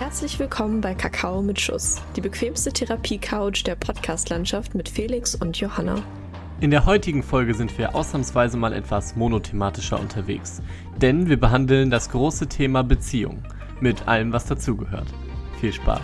Herzlich willkommen bei Kakao mit Schuss, die bequemste Therapie-Couch der Podcast-Landschaft mit Felix und Johanna. In der heutigen Folge sind wir ausnahmsweise mal etwas monothematischer unterwegs, denn wir behandeln das große Thema Beziehung mit allem, was dazugehört. Viel Spaß!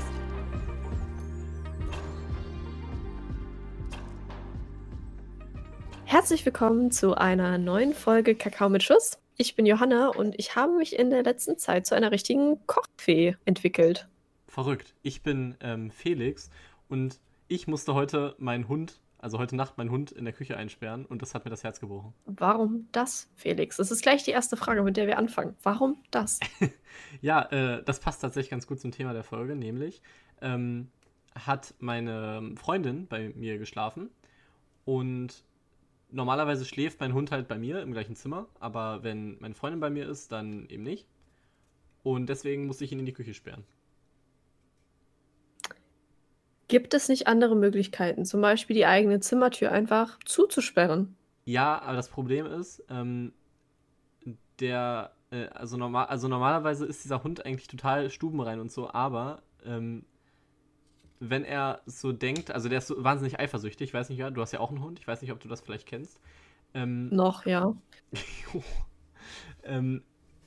Herzlich willkommen zu einer neuen Folge Kakao mit Schuss. Ich bin Johanna und ich habe mich in der letzten Zeit zu einer richtigen Kochfee entwickelt. Verrückt. Ich bin ähm, Felix und ich musste heute meinen Hund, also heute Nacht meinen Hund in der Küche einsperren und das hat mir das Herz gebrochen. Warum das, Felix? Das ist gleich die erste Frage, mit der wir anfangen. Warum das? ja, äh, das passt tatsächlich ganz gut zum Thema der Folge, nämlich ähm, hat meine Freundin bei mir geschlafen und normalerweise schläft mein Hund halt bei mir im gleichen Zimmer, aber wenn meine Freundin bei mir ist, dann eben nicht. Und deswegen musste ich ihn in die Küche sperren. Gibt es nicht andere Möglichkeiten, zum Beispiel die eigene Zimmertür einfach zuzusperren? Ja, aber das Problem ist, ähm, der, äh, also, normal, also normalerweise ist dieser Hund eigentlich total stubenrein und so, aber ähm, wenn er so denkt, also der ist so wahnsinnig eifersüchtig, ich weiß nicht, ja, du hast ja auch einen Hund, ich weiß nicht, ob du das vielleicht kennst. Ähm, Noch, ja. ähm,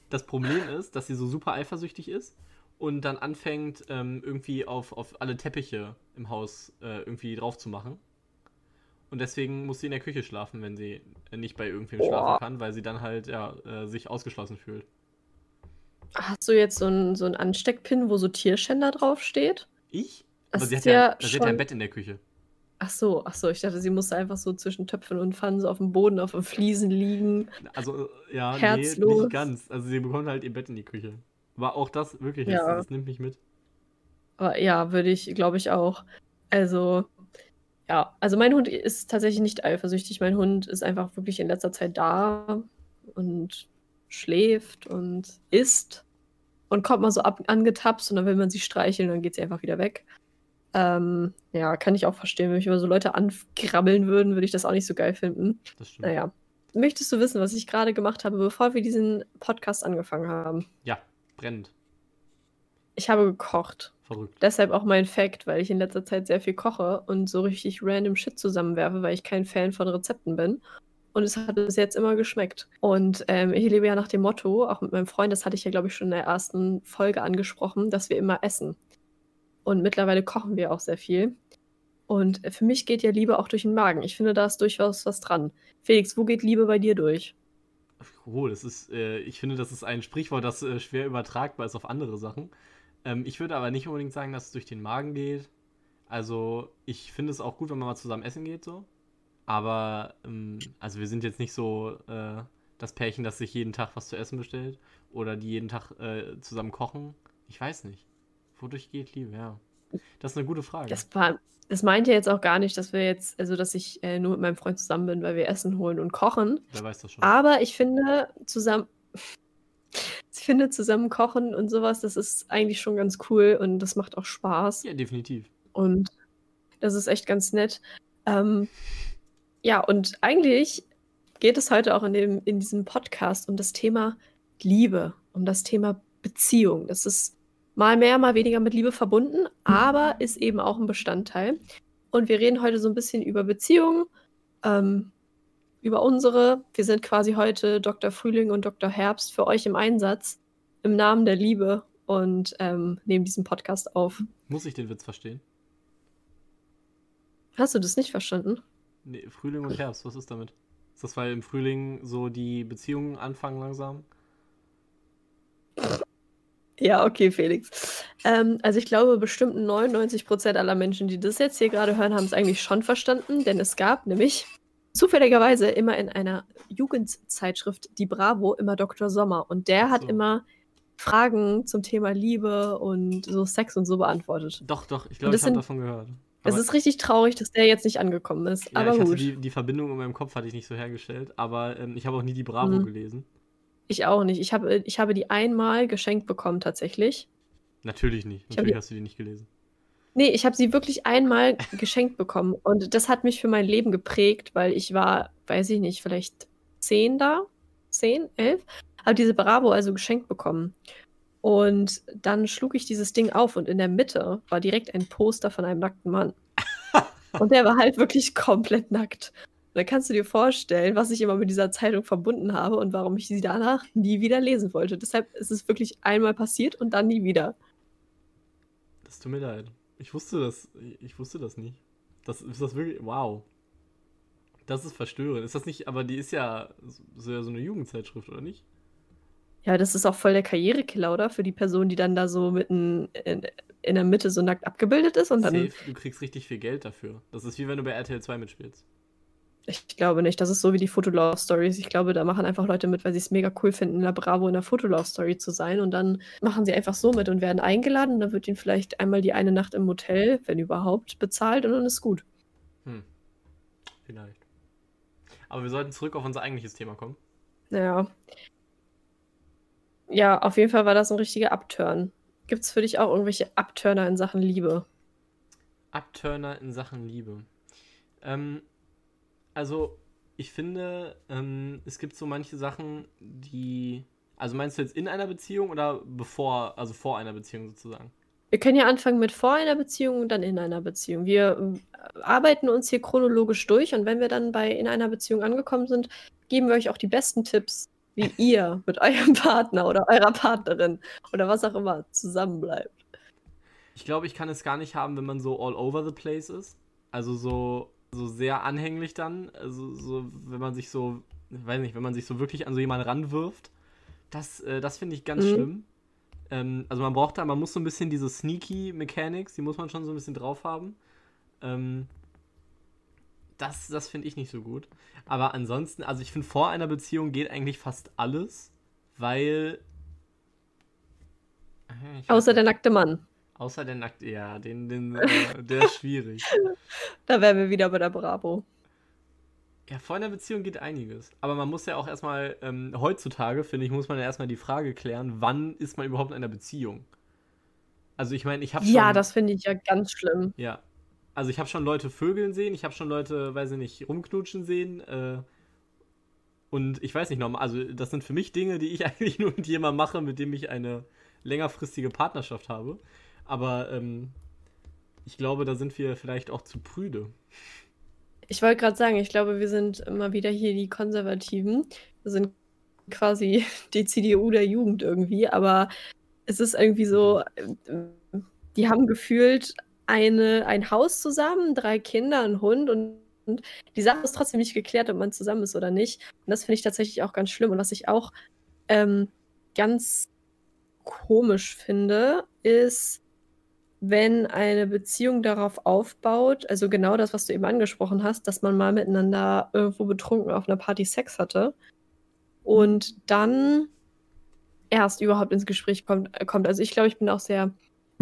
das Problem ist, dass sie so super eifersüchtig ist und dann anfängt, ähm, irgendwie auf, auf alle Teppiche im Haus äh, irgendwie drauf zu machen. Und deswegen muss sie in der Küche schlafen, wenn sie nicht bei irgendwem schlafen kann, weil sie dann halt ja, äh, sich ausgeschlossen fühlt. Hast du jetzt so einen so Ansteckpin, wo so Tierschänder draufsteht? Ich? Aber sie hat ja, ja, sie hat ja ein Bett in der Küche. Ach so, ach so, ich dachte, sie musste einfach so zwischen Töpfen und Pfannen so auf dem Boden, auf den Fliesen liegen. Also, äh, ja, Herzlos. nee, nicht ganz. Also, sie bekommt halt ihr Bett in die Küche. Aber auch das wirklich, ja. das, das nimmt mich mit. Aber ja, würde ich, glaube ich auch. Also, ja, also mein Hund ist tatsächlich nicht eifersüchtig. Mein Hund ist einfach wirklich in letzter Zeit da und schläft und isst und kommt mal so ab, angetapst und dann will man sie streicheln, dann geht sie einfach wieder weg. Ähm, ja, kann ich auch verstehen. Wenn mich immer so Leute ankrabbeln würden, würde ich das auch nicht so geil finden. Das stimmt. Naja. Möchtest du wissen, was ich gerade gemacht habe, bevor wir diesen Podcast angefangen haben? Ja, brennend. Ich habe gekocht. Verrückt. Deshalb auch mein Fact, weil ich in letzter Zeit sehr viel koche und so richtig random Shit zusammenwerfe, weil ich kein Fan von Rezepten bin. Und es hat bis jetzt immer geschmeckt. Und ähm, ich lebe ja nach dem Motto, auch mit meinem Freund, das hatte ich ja, glaube ich, schon in der ersten Folge angesprochen, dass wir immer essen. Und mittlerweile kochen wir auch sehr viel. Und für mich geht ja Liebe auch durch den Magen. Ich finde, da ist durchaus was dran. Felix, wo geht Liebe bei dir durch? Oh, das ist, äh, ich finde, das ist ein Sprichwort, das äh, schwer übertragbar ist auf andere Sachen. Ähm, ich würde aber nicht unbedingt sagen, dass es durch den Magen geht. Also, ich finde es auch gut, wenn man mal zusammen essen geht, so. Aber, ähm, also wir sind jetzt nicht so äh, das Pärchen, das sich jeden Tag was zu essen bestellt oder die jeden Tag äh, zusammen kochen. Ich weiß nicht. Wodurch geht Liebe, ja. Das ist eine gute Frage. Das, war, das meint ja jetzt auch gar nicht, dass wir jetzt, also dass ich äh, nur mit meinem Freund zusammen bin, weil wir Essen holen und kochen. Wer weiß das schon. Aber ich finde, zusammen. ich finde, zusammen kochen und sowas, das ist eigentlich schon ganz cool und das macht auch Spaß. Ja, definitiv. Und das ist echt ganz nett. Ähm, ja, und eigentlich geht es heute auch in, dem, in diesem Podcast um das Thema Liebe, um das Thema Beziehung. Das ist mal mehr, mal weniger mit Liebe verbunden, aber ist eben auch ein Bestandteil. Und wir reden heute so ein bisschen über Beziehungen, ähm, über unsere. Wir sind quasi heute Dr. Frühling und Dr. Herbst für euch im Einsatz im Namen der Liebe und ähm, nehmen diesen Podcast auf. Muss ich den Witz verstehen? Hast du das nicht verstanden? Nee, Frühling und Herbst, was ist damit? Ist das, weil im Frühling so die Beziehungen anfangen langsam? Ja, okay, Felix. Ähm, also ich glaube, bestimmt 99 Prozent aller Menschen, die das jetzt hier gerade hören, haben es eigentlich schon verstanden, denn es gab nämlich zufälligerweise immer in einer Jugendzeitschrift, die Bravo, immer Dr. Sommer. Und der so. hat immer Fragen zum Thema Liebe und so Sex und so beantwortet. Doch, doch, ich glaube, ich habe davon gehört. Es ist richtig traurig, dass der jetzt nicht angekommen ist. Ja, aber gut. Die, die Verbindung in meinem Kopf hatte ich nicht so hergestellt, aber ähm, ich habe auch nie die Bravo mhm. gelesen. Ich auch nicht. Ich habe, ich habe die einmal geschenkt bekommen, tatsächlich. Natürlich nicht. Natürlich hast du die nicht gelesen. Nee, ich habe sie wirklich einmal geschenkt bekommen. Und das hat mich für mein Leben geprägt, weil ich war, weiß ich nicht, vielleicht zehn da, zehn, elf, habe diese Bravo also geschenkt bekommen. Und dann schlug ich dieses Ding auf und in der Mitte war direkt ein Poster von einem nackten Mann. und der war halt wirklich komplett nackt. Dann kannst du dir vorstellen, was ich immer mit dieser Zeitung verbunden habe und warum ich sie danach nie wieder lesen wollte. Deshalb ist es wirklich einmal passiert und dann nie wieder. Das tut mir leid. Ich wusste das, ich wusste das nicht. Das ist das wirklich. Wow. Das ist verstörend. Ist das nicht, aber die ist ja so, so eine Jugendzeitschrift, oder nicht? Ja, das ist auch voll der Karrierekiller, oder? Für die Person, die dann da so mitten in, in der Mitte so nackt abgebildet ist und dann. Safe, du kriegst richtig viel Geld dafür. Das ist wie wenn du bei RTL 2 mitspielst. Ich glaube nicht. Das ist so wie die Fotolove-Stories. Ich glaube, da machen einfach Leute mit, weil sie es mega cool finden, in der Bravo in der Fotolove-Story zu sein. Und dann machen sie einfach so mit und werden eingeladen. Und dann wird ihnen vielleicht einmal die eine Nacht im Hotel, wenn überhaupt, bezahlt und dann ist gut. Hm. Vielleicht. Aber wir sollten zurück auf unser eigentliches Thema kommen. Ja. Ja, auf jeden Fall war das ein richtiger Upturn. Gibt es für dich auch irgendwelche Upturner in Sachen Liebe? Upturner in Sachen Liebe. Ähm, also, ich finde, ähm, es gibt so manche Sachen, die. Also meinst du jetzt in einer Beziehung oder bevor, also vor einer Beziehung sozusagen? Wir können ja anfangen mit vor einer Beziehung und dann in einer Beziehung. Wir äh, arbeiten uns hier chronologisch durch und wenn wir dann bei in einer Beziehung angekommen sind, geben wir euch auch die besten Tipps, wie ihr mit eurem Partner oder eurer Partnerin oder was auch immer zusammenbleibt. Ich glaube, ich kann es gar nicht haben, wenn man so all over the place ist. Also so, so sehr anhänglich dann. Also so, wenn man sich so, ich weiß nicht, wenn man sich so wirklich an so jemanden ranwirft. Das, äh, das finde ich ganz mhm. schlimm. Ähm, also man braucht da, man muss so ein bisschen diese sneaky Mechanics, die muss man schon so ein bisschen drauf haben. Ähm, das, das finde ich nicht so gut. Aber ansonsten, also ich finde, vor einer Beziehung geht eigentlich fast alles, weil. Außer der nackte Mann. Außer der nackte, ja, den, den, äh, der ist schwierig. da wären wir wieder bei der Bravo. Ja, vor einer Beziehung geht einiges. Aber man muss ja auch erstmal, ähm, heutzutage, finde ich, muss man ja erstmal die Frage klären, wann ist man überhaupt in einer Beziehung? Also ich meine, ich habe schon. Ja, das finde ich ja ganz schlimm. Ja, also ich habe schon Leute vögeln sehen, ich habe schon Leute, weiß ich nicht, rumknutschen sehen. Äh, und ich weiß nicht nochmal, also das sind für mich Dinge, die ich eigentlich nur mit jemandem mache, mit dem ich eine längerfristige Partnerschaft habe. Aber ähm, ich glaube, da sind wir vielleicht auch zu prüde. Ich wollte gerade sagen, ich glaube, wir sind immer wieder hier die Konservativen. Wir sind quasi die CDU der Jugend irgendwie, aber es ist irgendwie so, äh, die haben gefühlt eine, ein Haus zusammen, drei Kinder, ein Hund und, und die Sache ist trotzdem nicht geklärt, ob man zusammen ist oder nicht. Und das finde ich tatsächlich auch ganz schlimm. Und was ich auch ähm, ganz komisch finde, ist, wenn eine Beziehung darauf aufbaut, also genau das, was du eben angesprochen hast, dass man mal miteinander irgendwo betrunken auf einer Party Sex hatte und dann erst überhaupt ins Gespräch kommt. kommt. Also ich glaube, ich bin auch sehr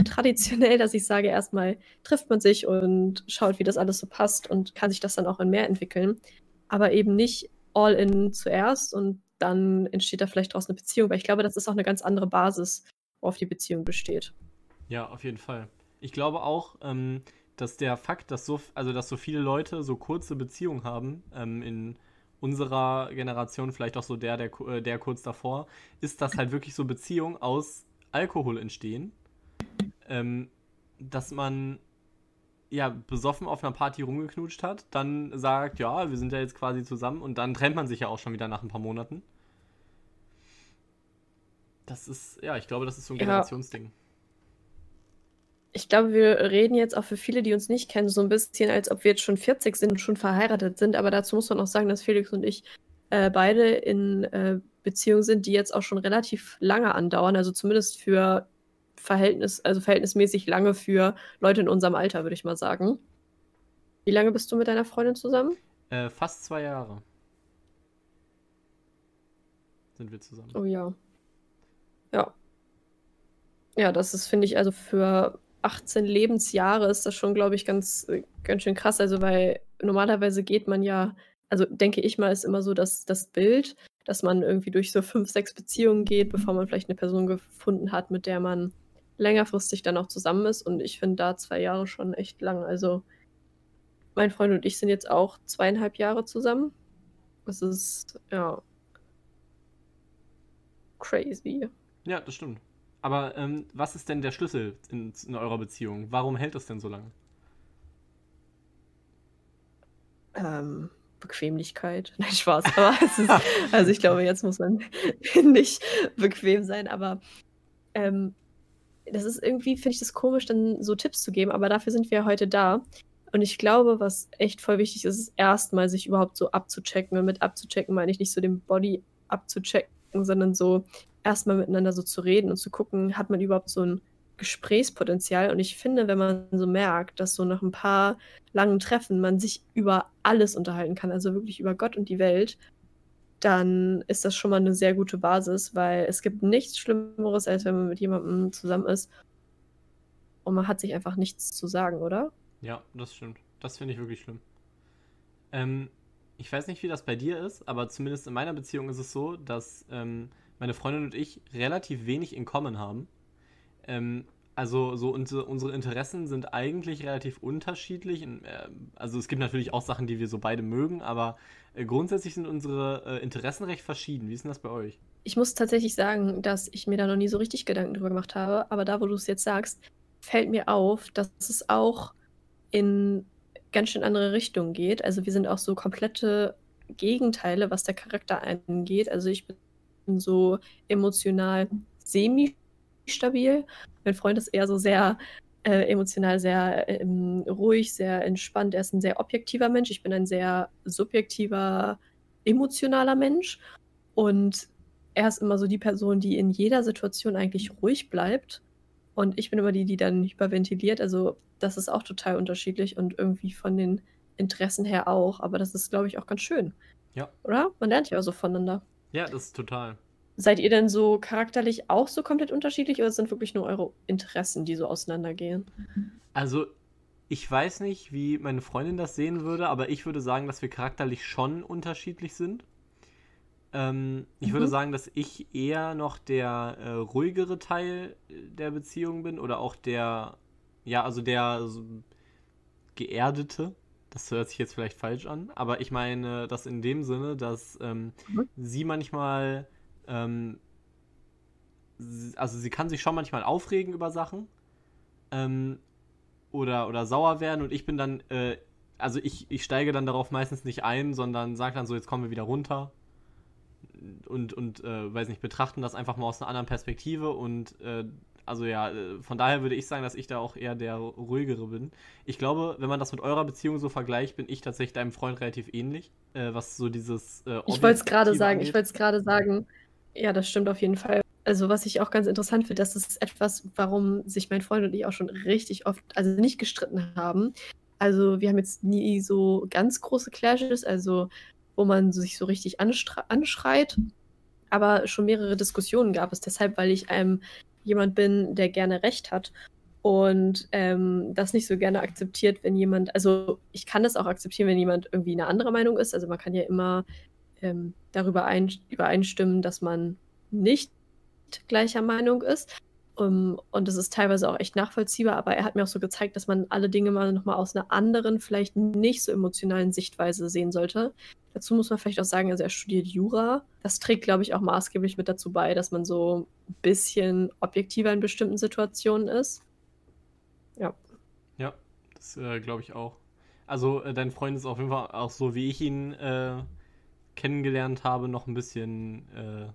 traditionell, dass ich sage, erstmal trifft man sich und schaut, wie das alles so passt und kann sich das dann auch in mehr entwickeln. Aber eben nicht all in zuerst und dann entsteht da vielleicht daraus eine Beziehung, weil ich glaube, das ist auch eine ganz andere Basis, worauf die Beziehung besteht. Ja, auf jeden Fall. Ich glaube auch, ähm, dass der Fakt, dass so, also dass so viele Leute so kurze Beziehungen haben, ähm, in unserer Generation, vielleicht auch so der, der, äh, der kurz davor, ist, dass halt wirklich so Beziehungen aus Alkohol entstehen ähm, dass man ja besoffen auf einer Party rumgeknutscht hat, dann sagt, ja, wir sind ja jetzt quasi zusammen und dann trennt man sich ja auch schon wieder nach ein paar Monaten. Das ist, ja, ich glaube, das ist so ein ja. Generationsding. Ich glaube, wir reden jetzt auch für viele, die uns nicht kennen, so ein bisschen, als ob wir jetzt schon 40 sind und schon verheiratet sind. Aber dazu muss man auch sagen, dass Felix und ich äh, beide in äh, Beziehungen sind, die jetzt auch schon relativ lange andauern. Also zumindest für Verhältnis, also verhältnismäßig lange für Leute in unserem Alter, würde ich mal sagen. Wie lange bist du mit deiner Freundin zusammen? Äh, fast zwei Jahre. Sind wir zusammen. Oh ja. Ja. Ja, das ist, finde ich, also für 18 Lebensjahre ist das schon, glaube ich, ganz, ganz schön krass. Also, weil normalerweise geht man ja, also denke ich mal, ist immer so, dass das Bild, dass man irgendwie durch so fünf, sechs Beziehungen geht, bevor man vielleicht eine Person gefunden hat, mit der man längerfristig dann auch zusammen ist. Und ich finde da zwei Jahre schon echt lang. Also mein Freund und ich sind jetzt auch zweieinhalb Jahre zusammen. Das ist, ja, crazy. Ja, das stimmt. Aber ähm, was ist denn der Schlüssel in, in eurer Beziehung? Warum hält das denn so lange? Ähm, Bequemlichkeit. Nein, Spaß. Aber es ist, also ich glaube, jetzt muss man nicht bequem sein, aber ähm, das ist irgendwie, finde ich das komisch, dann so Tipps zu geben, aber dafür sind wir heute da. Und ich glaube, was echt voll wichtig ist, ist erstmal sich überhaupt so abzuchecken. Und mit abzuchecken meine ich nicht so den Body abzuchecken, sondern so erstmal miteinander so zu reden und zu gucken, hat man überhaupt so ein Gesprächspotenzial. Und ich finde, wenn man so merkt, dass so nach ein paar langen Treffen man sich über alles unterhalten kann, also wirklich über Gott und die Welt, dann ist das schon mal eine sehr gute Basis, weil es gibt nichts Schlimmeres, als wenn man mit jemandem zusammen ist und man hat sich einfach nichts zu sagen, oder? Ja, das stimmt. Das finde ich wirklich schlimm. Ähm, ich weiß nicht, wie das bei dir ist, aber zumindest in meiner Beziehung ist es so, dass ähm, meine Freundin und ich relativ wenig in Common haben. Ähm, also so unsere, Interessen sind eigentlich relativ unterschiedlich. Äh, also es gibt natürlich auch Sachen, die wir so beide mögen, aber äh, grundsätzlich sind unsere äh, Interessen recht verschieden. Wie ist denn das bei euch? Ich muss tatsächlich sagen, dass ich mir da noch nie so richtig Gedanken drüber gemacht habe, aber da, wo du es jetzt sagst, fällt mir auf, dass es auch in ganz schön andere Richtungen geht. Also wir sind auch so komplette Gegenteile, was der Charakter angeht. Also ich bin so emotional semi-stabil. Mein Freund ist eher so sehr äh, emotional sehr ähm, ruhig, sehr entspannt. Er ist ein sehr objektiver Mensch. Ich bin ein sehr subjektiver, emotionaler Mensch. Und er ist immer so die Person, die in jeder Situation eigentlich ruhig bleibt. Und ich bin immer die, die dann hyperventiliert. Also das ist auch total unterschiedlich und irgendwie von den Interessen her auch. Aber das ist, glaube ich, auch ganz schön. Ja. Oder? Man lernt ja auch so voneinander. Ja, das ist total. Seid ihr denn so charakterlich auch so komplett unterschiedlich oder sind wirklich nur eure Interessen, die so auseinandergehen? Also, ich weiß nicht, wie meine Freundin das sehen würde, aber ich würde sagen, dass wir charakterlich schon unterschiedlich sind. Ähm, ich mhm. würde sagen, dass ich eher noch der äh, ruhigere Teil der Beziehung bin oder auch der ja, also der so geerdete, das hört sich jetzt vielleicht falsch an, aber ich meine das in dem Sinne, dass ähm, mhm. sie manchmal, ähm, also sie kann sich schon manchmal aufregen über Sachen ähm, oder, oder sauer werden und ich bin dann, äh, also ich, ich steige dann darauf meistens nicht ein, sondern sage dann so, jetzt kommen wir wieder runter und, und äh, weiß nicht, betrachten das einfach mal aus einer anderen Perspektive und äh, also ja, äh, von daher würde ich sagen, dass ich da auch eher der ruhigere bin. Ich glaube, wenn man das mit eurer Beziehung so vergleicht, bin ich tatsächlich deinem Freund relativ ähnlich, äh, was so dieses. Äh, ich wollte es gerade sagen, angeht. ich wollte es gerade sagen. Ja, das stimmt auf jeden Fall. Also, was ich auch ganz interessant finde, das ist etwas, warum sich mein Freund und ich auch schon richtig oft, also nicht gestritten haben. Also, wir haben jetzt nie so ganz große Clashes, also wo man sich so richtig anschreit. Aber schon mehrere Diskussionen gab es deshalb, weil ich einem jemand bin, der gerne Recht hat und ähm, das nicht so gerne akzeptiert, wenn jemand, also ich kann das auch akzeptieren, wenn jemand irgendwie eine andere Meinung ist. Also man kann ja immer ähm, darüber ein, übereinstimmen, dass man nicht gleicher Meinung ist. Um, und das ist teilweise auch echt nachvollziehbar, aber er hat mir auch so gezeigt, dass man alle Dinge mal nochmal aus einer anderen, vielleicht nicht so emotionalen Sichtweise sehen sollte. Dazu muss man vielleicht auch sagen, also er studiert Jura. Das trägt, glaube ich, auch maßgeblich mit dazu bei, dass man so ein bisschen objektiver in bestimmten Situationen ist. Ja. Ja, das äh, glaube ich auch. Also äh, dein Freund ist auf jeden Fall auch so, wie ich ihn äh, kennengelernt habe, noch ein bisschen äh,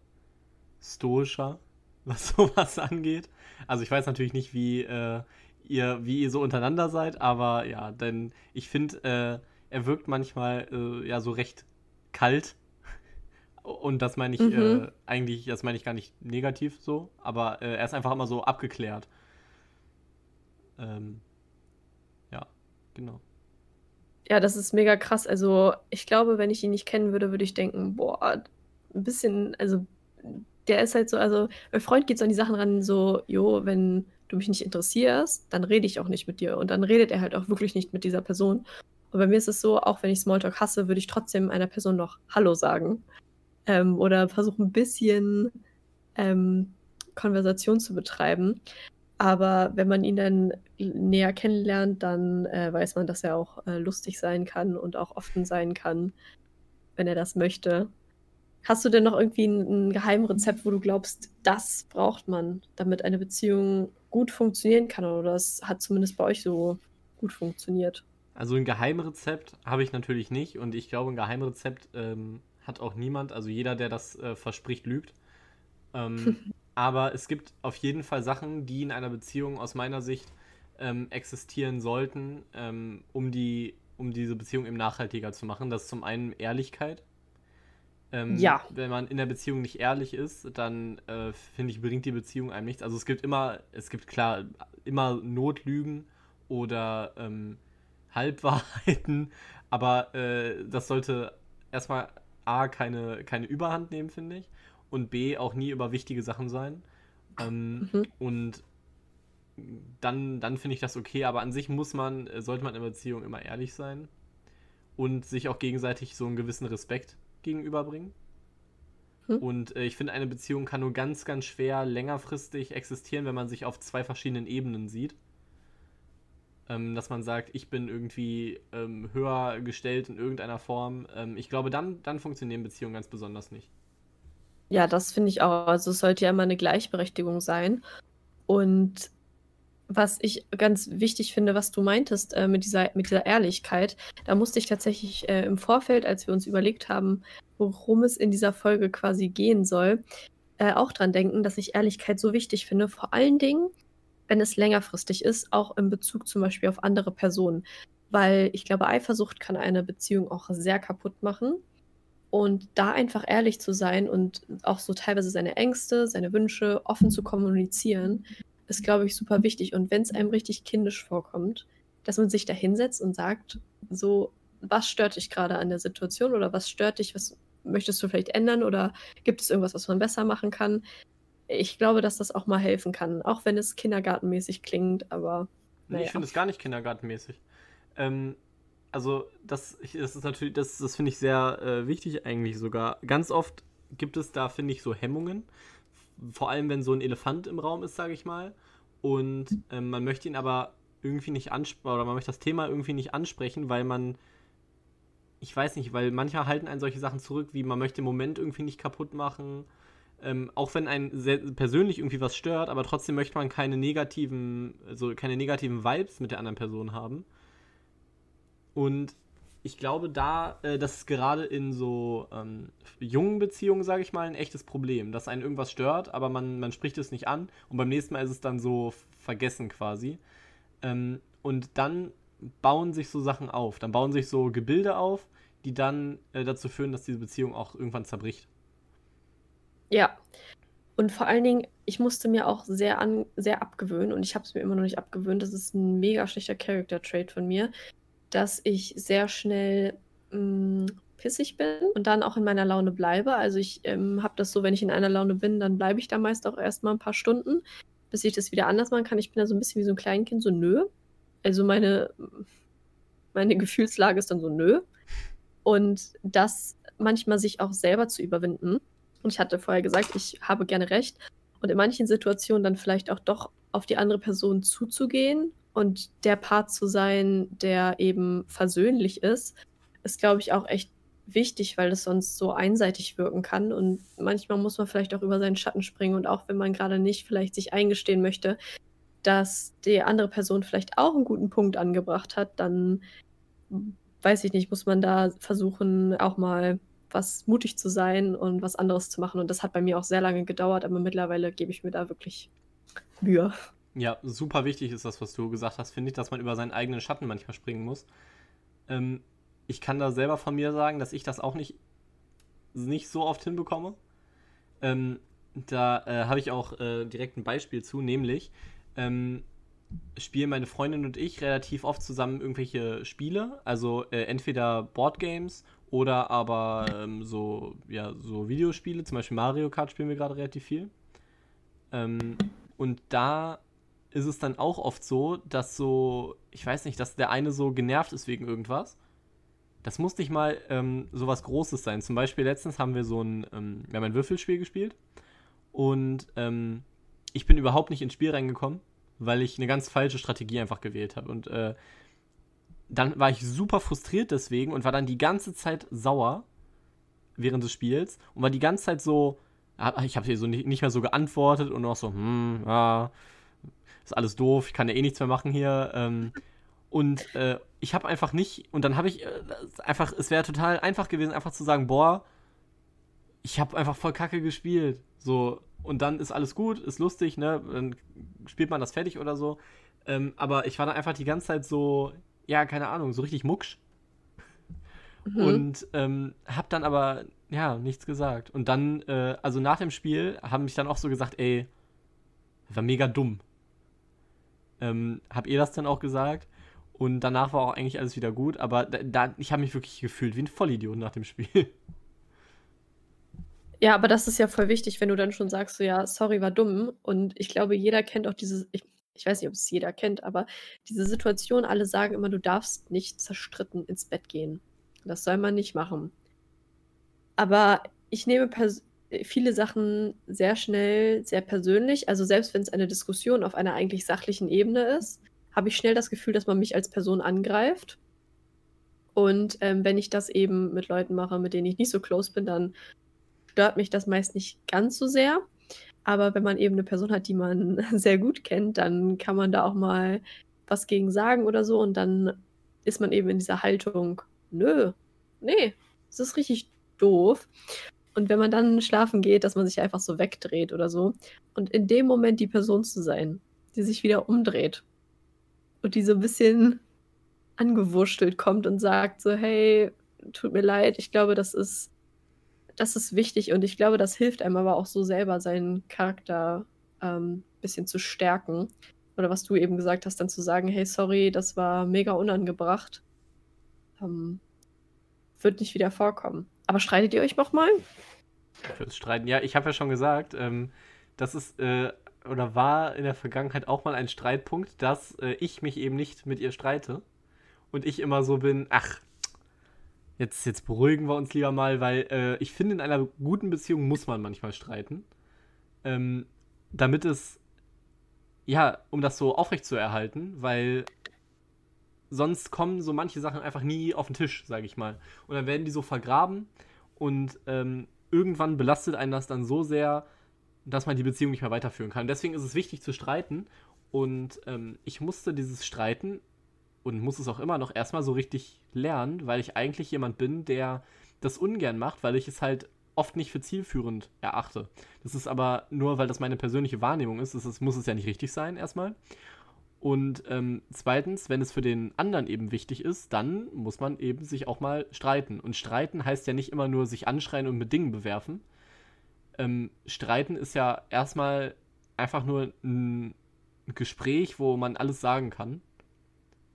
stoischer, was sowas angeht. Also ich weiß natürlich nicht, wie äh, ihr, wie ihr so untereinander seid, aber ja, denn ich finde, äh, er wirkt manchmal ja so recht kalt. Und das meine ich mhm. äh, eigentlich, das meine ich gar nicht negativ so, aber äh, er ist einfach immer so abgeklärt. Ähm, ja, genau. Ja, das ist mega krass. Also, ich glaube, wenn ich ihn nicht kennen würde, würde ich denken, boah, ein bisschen, also, der ist halt so, also, mein Freund geht so an die Sachen ran, so, jo, wenn du mich nicht interessierst, dann rede ich auch nicht mit dir. Und dann redet er halt auch wirklich nicht mit dieser Person. Und bei mir ist es so, auch wenn ich Smalltalk hasse, würde ich trotzdem einer Person noch Hallo sagen. Ähm, oder versuchen ein bisschen ähm, Konversation zu betreiben. Aber wenn man ihn dann näher kennenlernt, dann äh, weiß man, dass er auch äh, lustig sein kann und auch offen sein kann, wenn er das möchte. Hast du denn noch irgendwie ein, ein Geheimrezept, wo du glaubst, das braucht man, damit eine Beziehung gut funktionieren kann? Oder das hat zumindest bei euch so gut funktioniert? Also ein Geheimrezept habe ich natürlich nicht und ich glaube, ein Geheimrezept ähm, hat auch niemand. Also jeder, der das äh, verspricht, lügt. Ähm, aber es gibt auf jeden Fall Sachen, die in einer Beziehung aus meiner Sicht ähm, existieren sollten, ähm, um, die, um diese Beziehung eben nachhaltiger zu machen. Das ist zum einen Ehrlichkeit. Ähm, ja. Wenn man in der Beziehung nicht ehrlich ist, dann äh, finde ich, bringt die Beziehung einem nichts. Also es gibt immer, es gibt klar immer Notlügen oder ähm, Halbwahrheiten, aber äh, das sollte erstmal A, keine, keine Überhand nehmen, finde ich, und B, auch nie über wichtige Sachen sein. Ähm, mhm. Und dann, dann finde ich das okay, aber an sich muss man, äh, sollte man in der Beziehung immer ehrlich sein und sich auch gegenseitig so einen gewissen Respekt gegenüberbringen. Hm. Und äh, ich finde, eine Beziehung kann nur ganz, ganz schwer längerfristig existieren, wenn man sich auf zwei verschiedenen Ebenen sieht. Ähm, dass man sagt, ich bin irgendwie ähm, höher gestellt in irgendeiner Form. Ähm, ich glaube, dann, dann funktionieren Beziehungen ganz besonders nicht. Ja, das finde ich auch. Also es sollte ja immer eine Gleichberechtigung sein. Und was ich ganz wichtig finde, was du meintest äh, mit, dieser, mit dieser Ehrlichkeit, da musste ich tatsächlich äh, im Vorfeld, als wir uns überlegt haben, worum es in dieser Folge quasi gehen soll, äh, auch dran denken, dass ich Ehrlichkeit so wichtig finde. Vor allen Dingen, wenn es längerfristig ist, auch in Bezug zum Beispiel auf andere Personen. Weil ich glaube, Eifersucht kann eine Beziehung auch sehr kaputt machen. Und da einfach ehrlich zu sein und auch so teilweise seine Ängste, seine Wünsche offen zu kommunizieren, ist, glaube ich, super wichtig. Und wenn es einem richtig kindisch vorkommt, dass man sich da hinsetzt und sagt, so, was stört dich gerade an der Situation oder was stört dich, was möchtest du vielleicht ändern oder gibt es irgendwas, was man besser machen kann? Ich glaube, dass das auch mal helfen kann, auch wenn es kindergartenmäßig klingt, aber. Naja. ich finde es gar nicht kindergartenmäßig. Ähm, also, das, das ist natürlich, das, das finde ich sehr äh, wichtig eigentlich sogar. Ganz oft gibt es da, finde ich, so Hemmungen vor allem wenn so ein Elefant im Raum ist, sage ich mal, und ähm, man möchte ihn aber irgendwie nicht ansprechen, oder man möchte das Thema irgendwie nicht ansprechen, weil man, ich weiß nicht, weil manche halten einen solche Sachen zurück, wie man möchte den Moment irgendwie nicht kaputt machen, ähm, auch wenn einen persönlich irgendwie was stört, aber trotzdem möchte man keine negativen, also keine negativen Vibes mit der anderen Person haben. Und ich glaube, da, äh, das ist gerade in so ähm, jungen Beziehungen, sage ich mal, ein echtes Problem, dass einen irgendwas stört, aber man, man spricht es nicht an und beim nächsten Mal ist es dann so vergessen quasi. Ähm, und dann bauen sich so Sachen auf, dann bauen sich so Gebilde auf, die dann äh, dazu führen, dass diese Beziehung auch irgendwann zerbricht. Ja. Und vor allen Dingen, ich musste mir auch sehr, an, sehr abgewöhnen und ich habe es mir immer noch nicht abgewöhnt. Das ist ein mega schlechter Character-Trait von mir dass ich sehr schnell hm, pissig bin und dann auch in meiner Laune bleibe. Also ich ähm, habe das so, wenn ich in einer Laune bin, dann bleibe ich da meist auch erstmal ein paar Stunden, bis ich das wieder anders machen kann. Ich bin da so ein bisschen wie so ein Kleinkind, so nö. Also meine, meine Gefühlslage ist dann so nö. Und das manchmal sich auch selber zu überwinden. Und ich hatte vorher gesagt, ich habe gerne recht. Und in manchen Situationen dann vielleicht auch doch auf die andere Person zuzugehen und der Part zu sein, der eben versöhnlich ist, ist, glaube ich, auch echt wichtig, weil es sonst so einseitig wirken kann. Und manchmal muss man vielleicht auch über seinen Schatten springen. Und auch wenn man gerade nicht vielleicht sich eingestehen möchte, dass die andere Person vielleicht auch einen guten Punkt angebracht hat, dann weiß ich nicht, muss man da versuchen, auch mal was mutig zu sein und was anderes zu machen. Und das hat bei mir auch sehr lange gedauert, aber mittlerweile gebe ich mir da wirklich Mühe. Ja, super wichtig ist das, was du gesagt hast, finde ich, dass man über seinen eigenen Schatten manchmal springen muss. Ähm, ich kann da selber von mir sagen, dass ich das auch nicht, nicht so oft hinbekomme. Ähm, da äh, habe ich auch äh, direkt ein Beispiel zu, nämlich ähm, spielen meine Freundin und ich relativ oft zusammen irgendwelche Spiele, also äh, entweder Boardgames oder aber ähm, so, ja, so Videospiele, zum Beispiel Mario Kart spielen wir gerade relativ viel. Ähm, und da ist es dann auch oft so, dass so, ich weiß nicht, dass der eine so genervt ist wegen irgendwas. Das muss nicht mal ähm, so was Großes sein. Zum Beispiel letztens haben wir so ein, ähm, wir haben ein Würfelspiel gespielt und ähm, ich bin überhaupt nicht ins Spiel reingekommen, weil ich eine ganz falsche Strategie einfach gewählt habe. Und äh, dann war ich super frustriert deswegen und war dann die ganze Zeit sauer während des Spiels und war die ganze Zeit so, ich habe hier so nicht, nicht mehr so geantwortet und auch so, hm, ja, ist alles doof, ich kann ja eh nichts mehr machen hier. Ähm, und äh, ich habe einfach nicht, und dann habe ich äh, einfach, es wäre total einfach gewesen, einfach zu sagen, boah, ich habe einfach voll kacke gespielt. So, und dann ist alles gut, ist lustig, ne? Dann spielt man das fertig oder so. Ähm, aber ich war dann einfach die ganze Zeit so, ja, keine Ahnung, so richtig mucksch. Mhm. Und ähm, hab dann aber, ja, nichts gesagt. Und dann, äh, also nach dem Spiel, haben mich dann auch so gesagt, ey, war mega dumm. Ähm, hab ihr das dann auch gesagt? Und danach war auch eigentlich alles wieder gut, aber da, da ich habe mich wirklich gefühlt wie ein Vollidiot nach dem Spiel. Ja, aber das ist ja voll wichtig, wenn du dann schon sagst, so ja, sorry, war dumm. Und ich glaube, jeder kennt auch dieses, ich, ich weiß nicht, ob es jeder kennt, aber diese Situation, alle sagen immer, du darfst nicht zerstritten ins Bett gehen. Das soll man nicht machen. Aber ich nehme viele Sachen sehr schnell, sehr persönlich. Also selbst wenn es eine Diskussion auf einer eigentlich sachlichen Ebene ist, habe ich schnell das Gefühl, dass man mich als Person angreift. Und ähm, wenn ich das eben mit Leuten mache, mit denen ich nicht so close bin, dann stört mich das meist nicht ganz so sehr. Aber wenn man eben eine Person hat, die man sehr gut kennt, dann kann man da auch mal was gegen sagen oder so. Und dann ist man eben in dieser Haltung, nö, nee, das ist richtig doof. Und wenn man dann schlafen geht, dass man sich einfach so wegdreht oder so. Und in dem Moment die Person zu sein, die sich wieder umdreht und die so ein bisschen angewurschtelt kommt und sagt so, hey, tut mir leid, ich glaube, das ist, das ist wichtig und ich glaube, das hilft einem aber auch so selber, seinen Charakter ähm, bisschen zu stärken. Oder was du eben gesagt hast, dann zu sagen, hey, sorry, das war mega unangebracht. Ähm, wird nicht wieder vorkommen. Aber streitet ihr euch nochmal? Fürs Streiten, ja, ich habe ja schon gesagt, ähm, das ist äh, oder war in der Vergangenheit auch mal ein Streitpunkt, dass äh, ich mich eben nicht mit ihr streite. Und ich immer so bin, ach, jetzt, jetzt beruhigen wir uns lieber mal, weil äh, ich finde, in einer guten Beziehung muss man manchmal streiten. Ähm, damit es, ja, um das so aufrecht zu erhalten, weil sonst kommen so manche Sachen einfach nie auf den Tisch, sage ich mal. Und dann werden die so vergraben und ähm, irgendwann belastet einen das dann so sehr, dass man die Beziehung nicht mehr weiterführen kann. Deswegen ist es wichtig zu streiten. Und ähm, ich musste dieses Streiten und muss es auch immer noch erstmal so richtig lernen, weil ich eigentlich jemand bin, der das ungern macht, weil ich es halt oft nicht für zielführend erachte. Das ist aber nur, weil das meine persönliche Wahrnehmung ist. Das muss es ja nicht richtig sein, erstmal. Und ähm, zweitens, wenn es für den anderen eben wichtig ist, dann muss man eben sich auch mal streiten. Und streiten heißt ja nicht immer nur sich anschreien und mit Dingen bewerfen. Ähm, streiten ist ja erstmal einfach nur ein Gespräch, wo man alles sagen kann,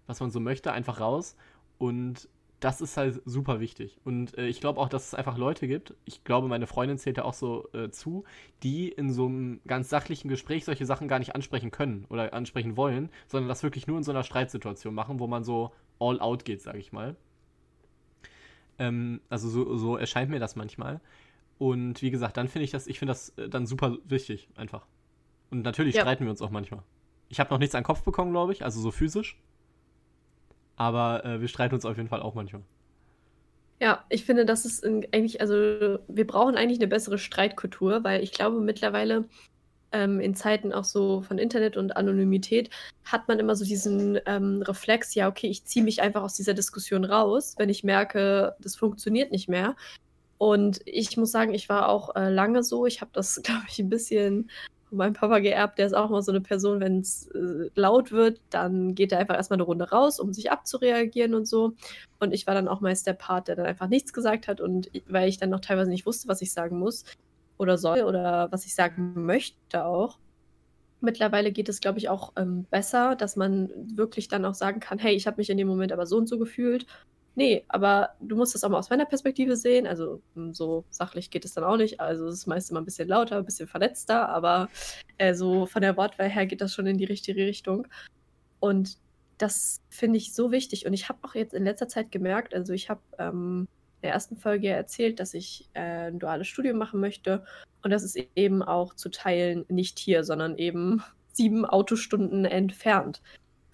was man so möchte, einfach raus. Und das ist halt super wichtig. Und äh, ich glaube auch, dass es einfach Leute gibt, ich glaube, meine Freundin zählt da auch so äh, zu, die in so einem ganz sachlichen Gespräch solche Sachen gar nicht ansprechen können oder ansprechen wollen, sondern das wirklich nur in so einer Streitsituation machen, wo man so all out geht, sage ich mal. Ähm, also so, so erscheint mir das manchmal. Und wie gesagt, dann finde ich das, ich finde das äh, dann super wichtig, einfach. Und natürlich ja. streiten wir uns auch manchmal. Ich habe noch nichts an den Kopf bekommen, glaube ich, also so physisch. Aber äh, wir streiten uns auf jeden Fall auch manchmal. Ja, ich finde, das ist eigentlich, also wir brauchen eigentlich eine bessere Streitkultur, weil ich glaube mittlerweile ähm, in Zeiten auch so von Internet und Anonymität hat man immer so diesen ähm, Reflex, ja, okay, ich ziehe mich einfach aus dieser Diskussion raus, wenn ich merke, das funktioniert nicht mehr. Und ich muss sagen, ich war auch äh, lange so. Ich habe das, glaube ich, ein bisschen meinem Papa geerbt. Der ist auch mal so eine Person, wenn es äh, laut wird, dann geht er einfach erstmal eine Runde raus, um sich abzureagieren und so. Und ich war dann auch meist der Part, der dann einfach nichts gesagt hat. Und weil ich dann noch teilweise nicht wusste, was ich sagen muss oder soll oder was ich sagen möchte auch. Mittlerweile geht es, glaube ich, auch ähm, besser, dass man wirklich dann auch sagen kann, hey, ich habe mich in dem Moment aber so und so gefühlt Nee, aber du musst das auch mal aus meiner Perspektive sehen. Also hm, so sachlich geht es dann auch nicht. Also es ist meist immer ein bisschen lauter, ein bisschen verletzter, aber äh, so von der Wortwahl her geht das schon in die richtige Richtung. Und das finde ich so wichtig. Und ich habe auch jetzt in letzter Zeit gemerkt, also ich habe ähm, in der ersten Folge erzählt, dass ich äh, ein duales Studium machen möchte. Und das ist eben auch zu teilen nicht hier, sondern eben sieben Autostunden entfernt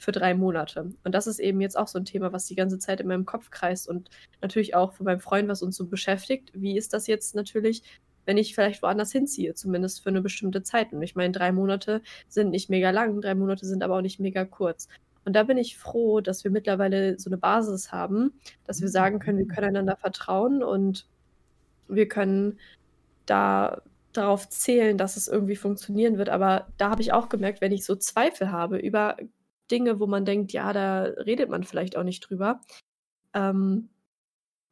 für drei Monate. Und das ist eben jetzt auch so ein Thema, was die ganze Zeit in meinem Kopf kreist und natürlich auch von meinem Freund, was uns so beschäftigt. Wie ist das jetzt natürlich, wenn ich vielleicht woanders hinziehe, zumindest für eine bestimmte Zeit? Und ich meine, drei Monate sind nicht mega lang, drei Monate sind aber auch nicht mega kurz. Und da bin ich froh, dass wir mittlerweile so eine Basis haben, dass wir sagen können, wir können einander vertrauen und wir können da darauf zählen, dass es irgendwie funktionieren wird. Aber da habe ich auch gemerkt, wenn ich so Zweifel habe über Dinge, wo man denkt, ja, da redet man vielleicht auch nicht drüber, ähm,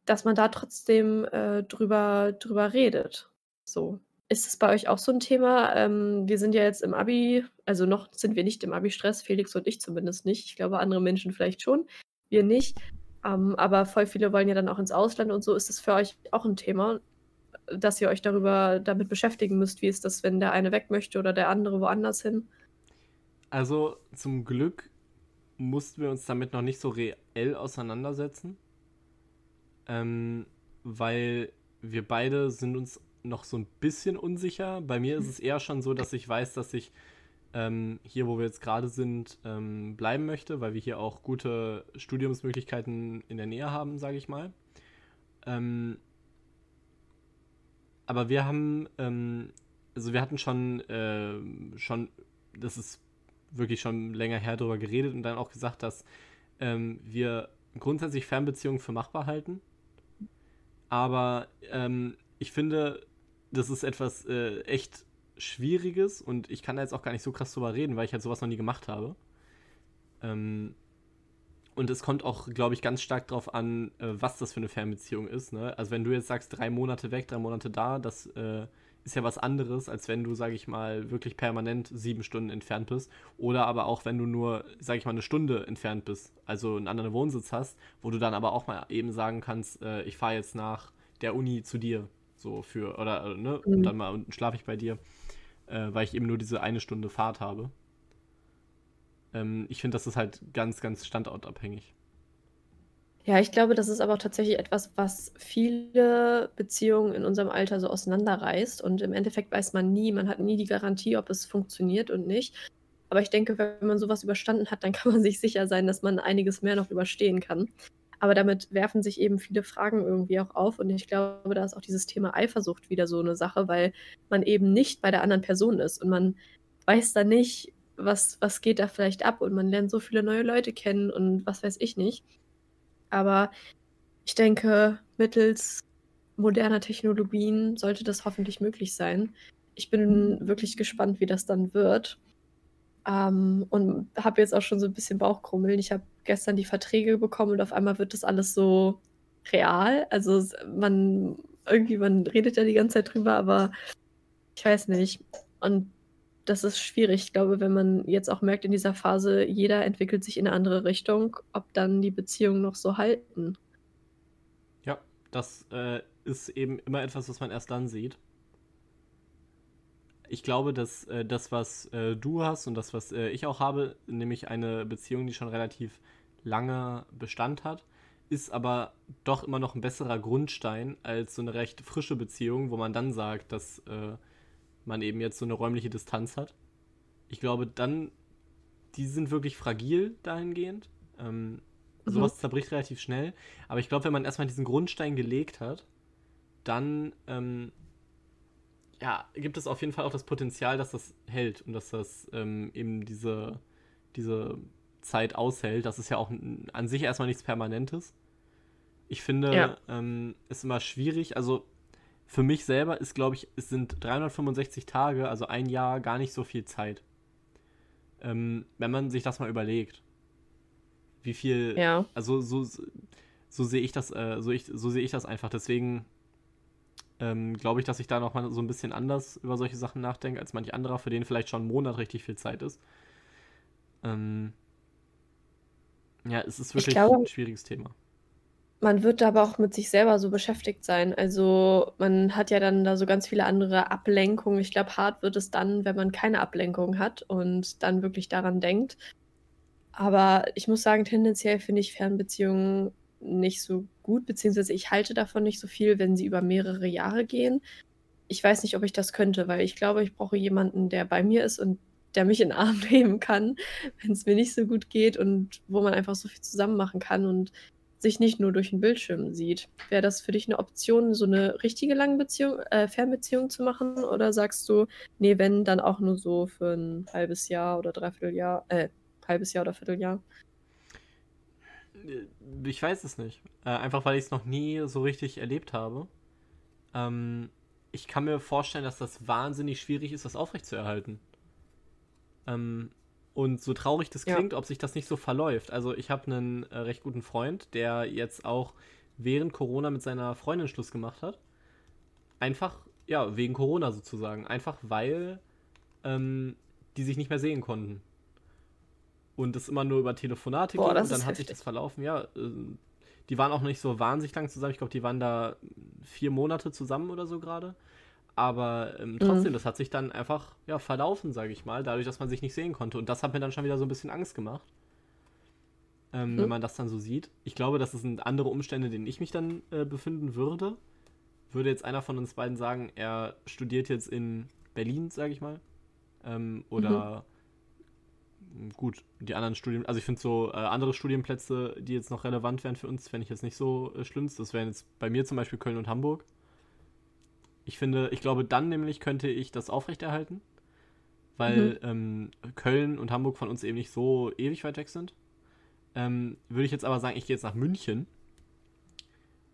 dass man da trotzdem äh, drüber, drüber redet. So. Ist es bei euch auch so ein Thema? Ähm, wir sind ja jetzt im Abi, also noch sind wir nicht im Abi-Stress, Felix und ich zumindest nicht. Ich glaube, andere Menschen vielleicht schon, wir nicht. Ähm, aber voll viele wollen ja dann auch ins Ausland und so. Ist es für euch auch ein Thema, dass ihr euch darüber damit beschäftigen müsst? Wie ist das, wenn der eine weg möchte oder der andere woanders hin? Also zum Glück mussten wir uns damit noch nicht so reell auseinandersetzen, ähm, weil wir beide sind uns noch so ein bisschen unsicher. Bei mir ist es eher schon so, dass ich weiß, dass ich ähm, hier, wo wir jetzt gerade sind, ähm, bleiben möchte, weil wir hier auch gute Studiumsmöglichkeiten in der Nähe haben, sage ich mal. Ähm, aber wir haben, ähm, also wir hatten schon, äh, schon, das ist wirklich schon länger her darüber geredet und dann auch gesagt, dass ähm, wir grundsätzlich Fernbeziehungen für machbar halten. Aber ähm, ich finde, das ist etwas äh, echt Schwieriges und ich kann da jetzt auch gar nicht so krass drüber reden, weil ich halt sowas noch nie gemacht habe. Ähm, und es kommt auch, glaube ich, ganz stark darauf an, äh, was das für eine Fernbeziehung ist. Ne? Also wenn du jetzt sagst, drei Monate weg, drei Monate da, das äh, ist ja was anderes, als wenn du, sage ich mal, wirklich permanent sieben Stunden entfernt bist. Oder aber auch, wenn du nur, sage ich mal, eine Stunde entfernt bist, also einen anderen Wohnsitz hast, wo du dann aber auch mal eben sagen kannst, äh, ich fahre jetzt nach der Uni zu dir so für, oder, äh, ne, mhm. und dann mal schlafe ich bei dir, äh, weil ich eben nur diese eine Stunde Fahrt habe. Ähm, ich finde, das ist halt ganz, ganz standortabhängig. Ja, ich glaube, das ist aber auch tatsächlich etwas, was viele Beziehungen in unserem Alter so auseinanderreißt. Und im Endeffekt weiß man nie, man hat nie die Garantie, ob es funktioniert und nicht. Aber ich denke, wenn man sowas überstanden hat, dann kann man sich sicher sein, dass man einiges mehr noch überstehen kann. Aber damit werfen sich eben viele Fragen irgendwie auch auf. Und ich glaube, da ist auch dieses Thema Eifersucht wieder so eine Sache, weil man eben nicht bei der anderen Person ist und man weiß da nicht, was, was geht da vielleicht ab und man lernt so viele neue Leute kennen und was weiß ich nicht. Aber ich denke, mittels moderner Technologien sollte das hoffentlich möglich sein. Ich bin wirklich gespannt, wie das dann wird. Ähm, und habe jetzt auch schon so ein bisschen Bauchkrummeln. Ich habe gestern die Verträge bekommen und auf einmal wird das alles so real. Also man, irgendwie, man redet ja die ganze Zeit drüber, aber ich weiß nicht. Und das ist schwierig. Ich glaube, wenn man jetzt auch merkt in dieser Phase, jeder entwickelt sich in eine andere Richtung, ob dann die Beziehungen noch so halten. Ja, das äh, ist eben immer etwas, was man erst dann sieht ich glaube, dass äh, das, was äh, du hast und das, was äh, ich auch habe, nämlich eine Beziehung, die schon relativ lange Bestand hat, ist aber doch immer noch ein besserer Grundstein als so eine recht frische Beziehung, wo man dann sagt, dass äh, man eben jetzt so eine räumliche Distanz hat. Ich glaube, dann, die sind wirklich fragil dahingehend. Ähm, mhm. Sowas zerbricht relativ schnell. Aber ich glaube, wenn man erstmal diesen Grundstein gelegt hat, dann ähm, ja, gibt es auf jeden Fall auch das Potenzial, dass das hält und dass das ähm, eben diese, diese Zeit aushält. Das ist ja auch an sich erstmal nichts Permanentes. Ich finde, ja. ähm, ist immer schwierig. Also für mich selber ist, glaube ich, es sind 365 Tage, also ein Jahr, gar nicht so viel Zeit. Ähm, wenn man sich das mal überlegt. Wie viel. Ja. Also so, so, sehe ich das, äh, so, ich, so sehe ich das einfach. Deswegen ähm, glaube ich, dass ich da noch mal so ein bisschen anders über solche Sachen nachdenke als manch anderer, für den vielleicht schon ein Monat richtig viel Zeit ist. Ähm, ja, es ist wirklich glaube, ein schwieriges Thema. Man wird da aber auch mit sich selber so beschäftigt sein. Also man hat ja dann da so ganz viele andere Ablenkungen. Ich glaube, hart wird es dann, wenn man keine Ablenkung hat und dann wirklich daran denkt. Aber ich muss sagen, tendenziell finde ich Fernbeziehungen nicht so gut, beziehungsweise ich halte davon nicht so viel, wenn sie über mehrere Jahre gehen. Ich weiß nicht, ob ich das könnte, weil ich glaube, ich brauche jemanden, der bei mir ist und der mich in den Arm nehmen kann, wenn es mir nicht so gut geht und wo man einfach so viel zusammen machen kann und sich nicht nur durch den Bildschirm sieht. Wäre das für dich eine Option, so eine richtige lange Beziehung, äh, Fernbeziehung zu machen? Oder sagst du, nee, wenn, dann auch nur so für ein halbes Jahr oder dreiviertel Jahr, äh, halbes Jahr oder Vierteljahr? Äh, ich weiß es nicht. Äh, einfach weil ich es noch nie so richtig erlebt habe. Ähm, ich kann mir vorstellen, dass das wahnsinnig schwierig ist, das aufrechtzuerhalten. Ähm, und so traurig das klingt, ja. ob sich das nicht so verläuft. Also ich habe einen äh, recht guten Freund, der jetzt auch während Corona mit seiner Freundin Schluss gemacht hat. Einfach, ja, wegen Corona sozusagen. Einfach weil ähm, die sich nicht mehr sehen konnten. Und das immer nur über Telefonate Boah, ging und dann hat heftig. sich das verlaufen. Ja, äh, die waren auch nicht so wahnsinnig lang zusammen. Ich glaube, die waren da vier Monate zusammen oder so gerade. Aber ähm, trotzdem, mhm. das hat sich dann einfach ja, verlaufen, sage ich mal, dadurch, dass man sich nicht sehen konnte. Und das hat mir dann schon wieder so ein bisschen Angst gemacht, ähm, mhm. wenn man das dann so sieht. Ich glaube, das sind andere Umstände, in denen ich mich dann äh, befinden würde. Würde jetzt einer von uns beiden sagen, er studiert jetzt in Berlin, sage ich mal. Ähm, oder mhm. gut, die anderen Studien, also ich finde so äh, andere Studienplätze, die jetzt noch relevant wären für uns, fände ich jetzt nicht so äh, schlimm. Das wären jetzt bei mir zum Beispiel Köln und Hamburg. Ich finde, ich glaube, dann nämlich könnte ich das aufrechterhalten, weil mhm. ähm, Köln und Hamburg von uns eben nicht so ewig weit weg sind. Ähm, würde ich jetzt aber sagen, ich gehe jetzt nach München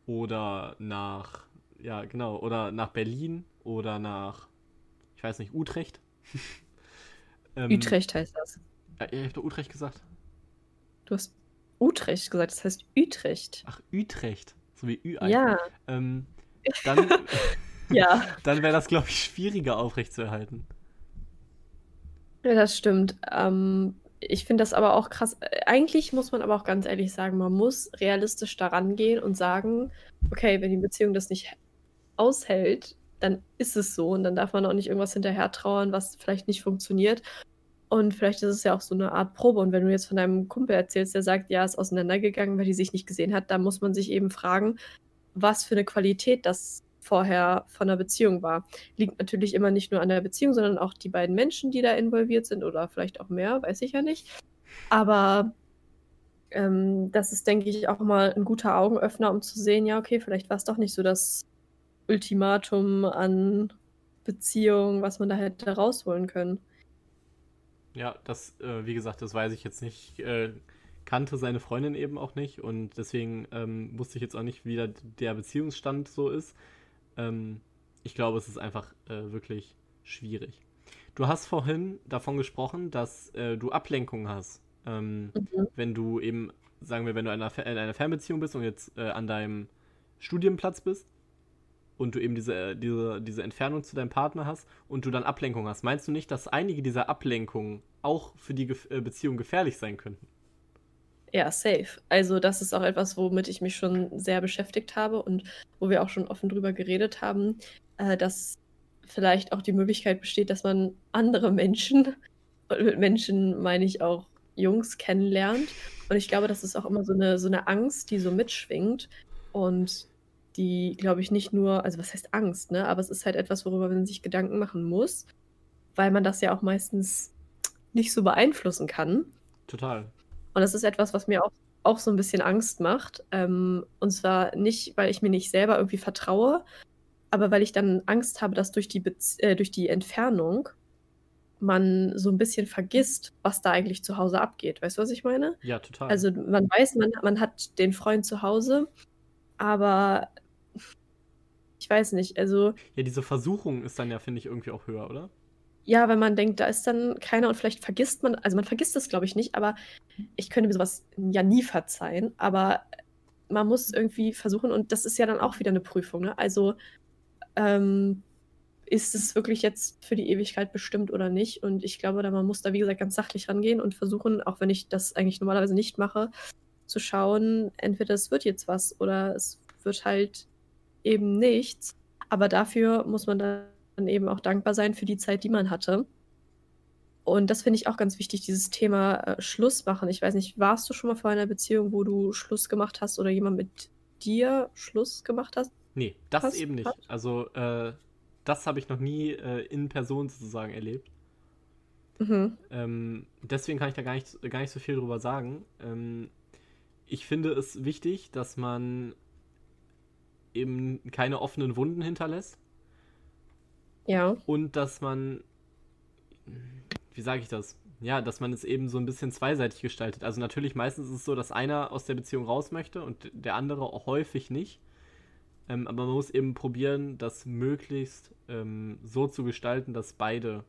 oder nach, ja genau, oder nach Berlin oder nach, ich weiß nicht, Utrecht. ähm, Utrecht heißt das. Ja, ich habe doch Utrecht gesagt. Du hast Utrecht gesagt, das heißt Utrecht. Ach, Utrecht, so wie Ü. Ja. Ähm, dann, ja. Dann wäre das, glaube ich, schwieriger aufrechtzuerhalten. Ja, das stimmt. Ähm, ich finde das aber auch krass. Eigentlich muss man aber auch ganz ehrlich sagen, man muss realistisch daran gehen und sagen, okay, wenn die Beziehung das nicht aushält, dann ist es so und dann darf man auch nicht irgendwas hinterher trauern, was vielleicht nicht funktioniert. Und vielleicht ist es ja auch so eine Art Probe. Und wenn du jetzt von deinem Kumpel erzählst, der sagt, ja, ist auseinandergegangen, weil die sich nicht gesehen hat, dann muss man sich eben fragen, was für eine Qualität das vorher von der Beziehung war. Liegt natürlich immer nicht nur an der Beziehung, sondern auch die beiden Menschen, die da involviert sind oder vielleicht auch mehr, weiß ich ja nicht. Aber ähm, das ist, denke ich, auch mal ein guter Augenöffner, um zu sehen, ja, okay, vielleicht war es doch nicht so das Ultimatum an Beziehung, was man da hätte rausholen können. Ja, das, äh, wie gesagt, das weiß ich jetzt nicht. Äh, kannte seine Freundin eben auch nicht und deswegen ähm, wusste ich jetzt auch nicht, wie der Beziehungsstand so ist. Ähm, ich glaube, es ist einfach äh, wirklich schwierig. Du hast vorhin davon gesprochen, dass äh, du Ablenkung hast. Ähm, mhm. Wenn du eben, sagen wir, wenn du in einer, in einer Fernbeziehung bist und jetzt äh, an deinem Studienplatz bist und du eben diese, äh, diese, diese Entfernung zu deinem Partner hast und du dann Ablenkung hast, meinst du nicht, dass einige dieser Ablenkungen auch für die Ge äh, Beziehung gefährlich sein könnten? Ja, safe. Also das ist auch etwas, womit ich mich schon sehr beschäftigt habe und wo wir auch schon offen drüber geredet haben, äh, dass vielleicht auch die Möglichkeit besteht, dass man andere Menschen, und mit Menschen meine ich auch Jungs, kennenlernt. Und ich glaube, das ist auch immer so eine, so eine Angst, die so mitschwingt und die, glaube ich, nicht nur, also was heißt Angst, ne? Aber es ist halt etwas, worüber man sich Gedanken machen muss, weil man das ja auch meistens nicht so beeinflussen kann. Total. Und das ist etwas, was mir auch, auch so ein bisschen Angst macht. Ähm, und zwar nicht, weil ich mir nicht selber irgendwie vertraue, aber weil ich dann Angst habe, dass durch die, Bez äh, durch die Entfernung man so ein bisschen vergisst, was da eigentlich zu Hause abgeht. Weißt du, was ich meine? Ja, total. Also man weiß, man, man hat den Freund zu Hause, aber ich weiß nicht, also. Ja, diese Versuchung ist dann ja, finde ich, irgendwie auch höher, oder? Ja, wenn man denkt, da ist dann keiner und vielleicht vergisst man, also man vergisst das, glaube ich, nicht, aber ich könnte mir sowas ja nie verzeihen, aber man muss irgendwie versuchen, und das ist ja dann auch wieder eine Prüfung, ne? Also ähm, ist es wirklich jetzt für die Ewigkeit bestimmt oder nicht? Und ich glaube, da man muss da, wie gesagt, ganz sachlich rangehen und versuchen, auch wenn ich das eigentlich normalerweise nicht mache, zu schauen, entweder es wird jetzt was oder es wird halt eben nichts. Aber dafür muss man dann dann eben auch dankbar sein für die Zeit, die man hatte. Und das finde ich auch ganz wichtig, dieses Thema äh, Schluss machen. Ich weiß nicht, warst du schon mal vor einer Beziehung, wo du Schluss gemacht hast oder jemand mit dir Schluss gemacht hast? Nee, das hast, eben nicht. Hast? Also, äh, das habe ich noch nie äh, in Person sozusagen erlebt. Mhm. Ähm, deswegen kann ich da gar nicht, gar nicht so viel drüber sagen. Ähm, ich finde es wichtig, dass man eben keine offenen Wunden hinterlässt. Ja. Und dass man, wie sage ich das? Ja, dass man es eben so ein bisschen zweiseitig gestaltet. Also natürlich meistens ist es so, dass einer aus der Beziehung raus möchte und der andere auch häufig nicht. Ähm, aber man muss eben probieren, das möglichst ähm, so zu gestalten, dass beide,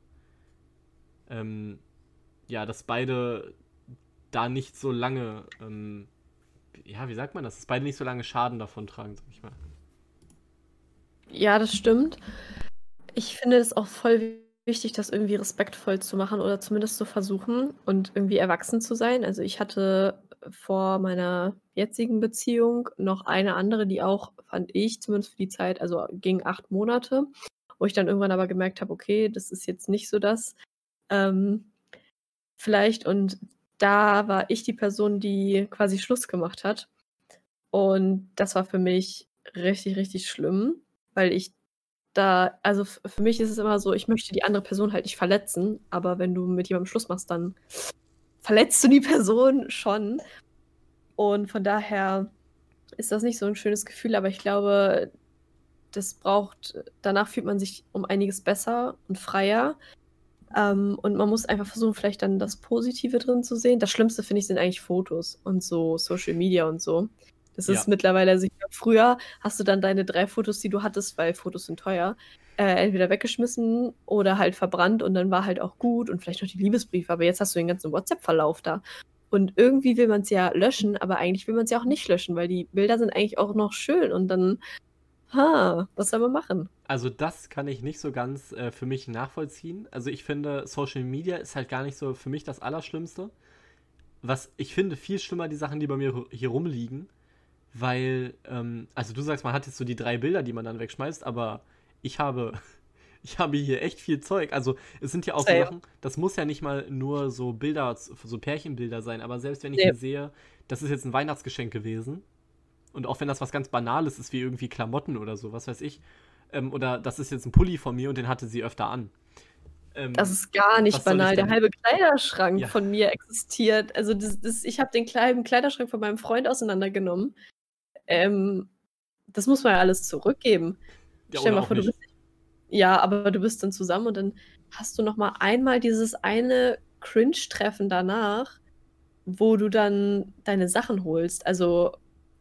ähm, ja, dass beide da nicht so lange, ähm, ja, wie sagt man das, dass beide nicht so lange Schaden davon tragen, sag ich mal. Ja, das stimmt. Ich finde es auch voll wichtig, das irgendwie respektvoll zu machen oder zumindest zu versuchen und irgendwie erwachsen zu sein. Also ich hatte vor meiner jetzigen Beziehung noch eine andere, die auch, fand ich, zumindest für die Zeit, also ging acht Monate, wo ich dann irgendwann aber gemerkt habe, okay, das ist jetzt nicht so das. Ähm, vielleicht und da war ich die Person, die quasi Schluss gemacht hat. Und das war für mich richtig, richtig schlimm, weil ich da, also für mich ist es immer so, ich möchte die andere Person halt nicht verletzen, aber wenn du mit jemandem Schluss machst, dann verletzt du die Person schon. Und von daher ist das nicht so ein schönes Gefühl, aber ich glaube, das braucht, danach fühlt man sich um einiges besser und freier. Ähm, und man muss einfach versuchen, vielleicht dann das Positive drin zu sehen. Das Schlimmste, finde ich, sind eigentlich Fotos und so Social Media und so. Das ja. ist mittlerweile, also früher hast du dann deine drei Fotos, die du hattest, weil Fotos sind teuer, äh, entweder weggeschmissen oder halt verbrannt und dann war halt auch gut und vielleicht noch die Liebesbriefe, aber jetzt hast du den ganzen WhatsApp-Verlauf da. Und irgendwie will man es ja löschen, aber eigentlich will man es ja auch nicht löschen, weil die Bilder sind eigentlich auch noch schön und dann, ha, was soll man machen? Also das kann ich nicht so ganz äh, für mich nachvollziehen. Also ich finde, Social Media ist halt gar nicht so für mich das Allerschlimmste. Was ich finde viel schlimmer, die Sachen, die bei mir hier rumliegen weil, ähm, also du sagst, man hat jetzt so die drei Bilder, die man dann wegschmeißt, aber ich habe, ich habe hier echt viel Zeug. Also es sind ja auch. Sachen, das muss ja nicht mal nur so Bilder, so Pärchenbilder sein, aber selbst wenn ich hier sehe, das ist jetzt ein Weihnachtsgeschenk gewesen und auch wenn das was ganz Banales ist, wie irgendwie Klamotten oder so, was weiß ich, ähm, oder das ist jetzt ein Pulli von mir und den hatte sie öfter an. Ähm, das ist gar nicht banal. Der halbe Kleiderschrank ja. von mir existiert. Also das, das, ich habe den kleinen Kleiderschrank von meinem Freund auseinandergenommen ähm, das muss man ja alles zurückgeben. Ja, Stell dir mal vor, du bist. Ja, aber du bist dann zusammen und dann hast du noch mal einmal dieses eine Cringe-Treffen danach, wo du dann deine Sachen holst. Also,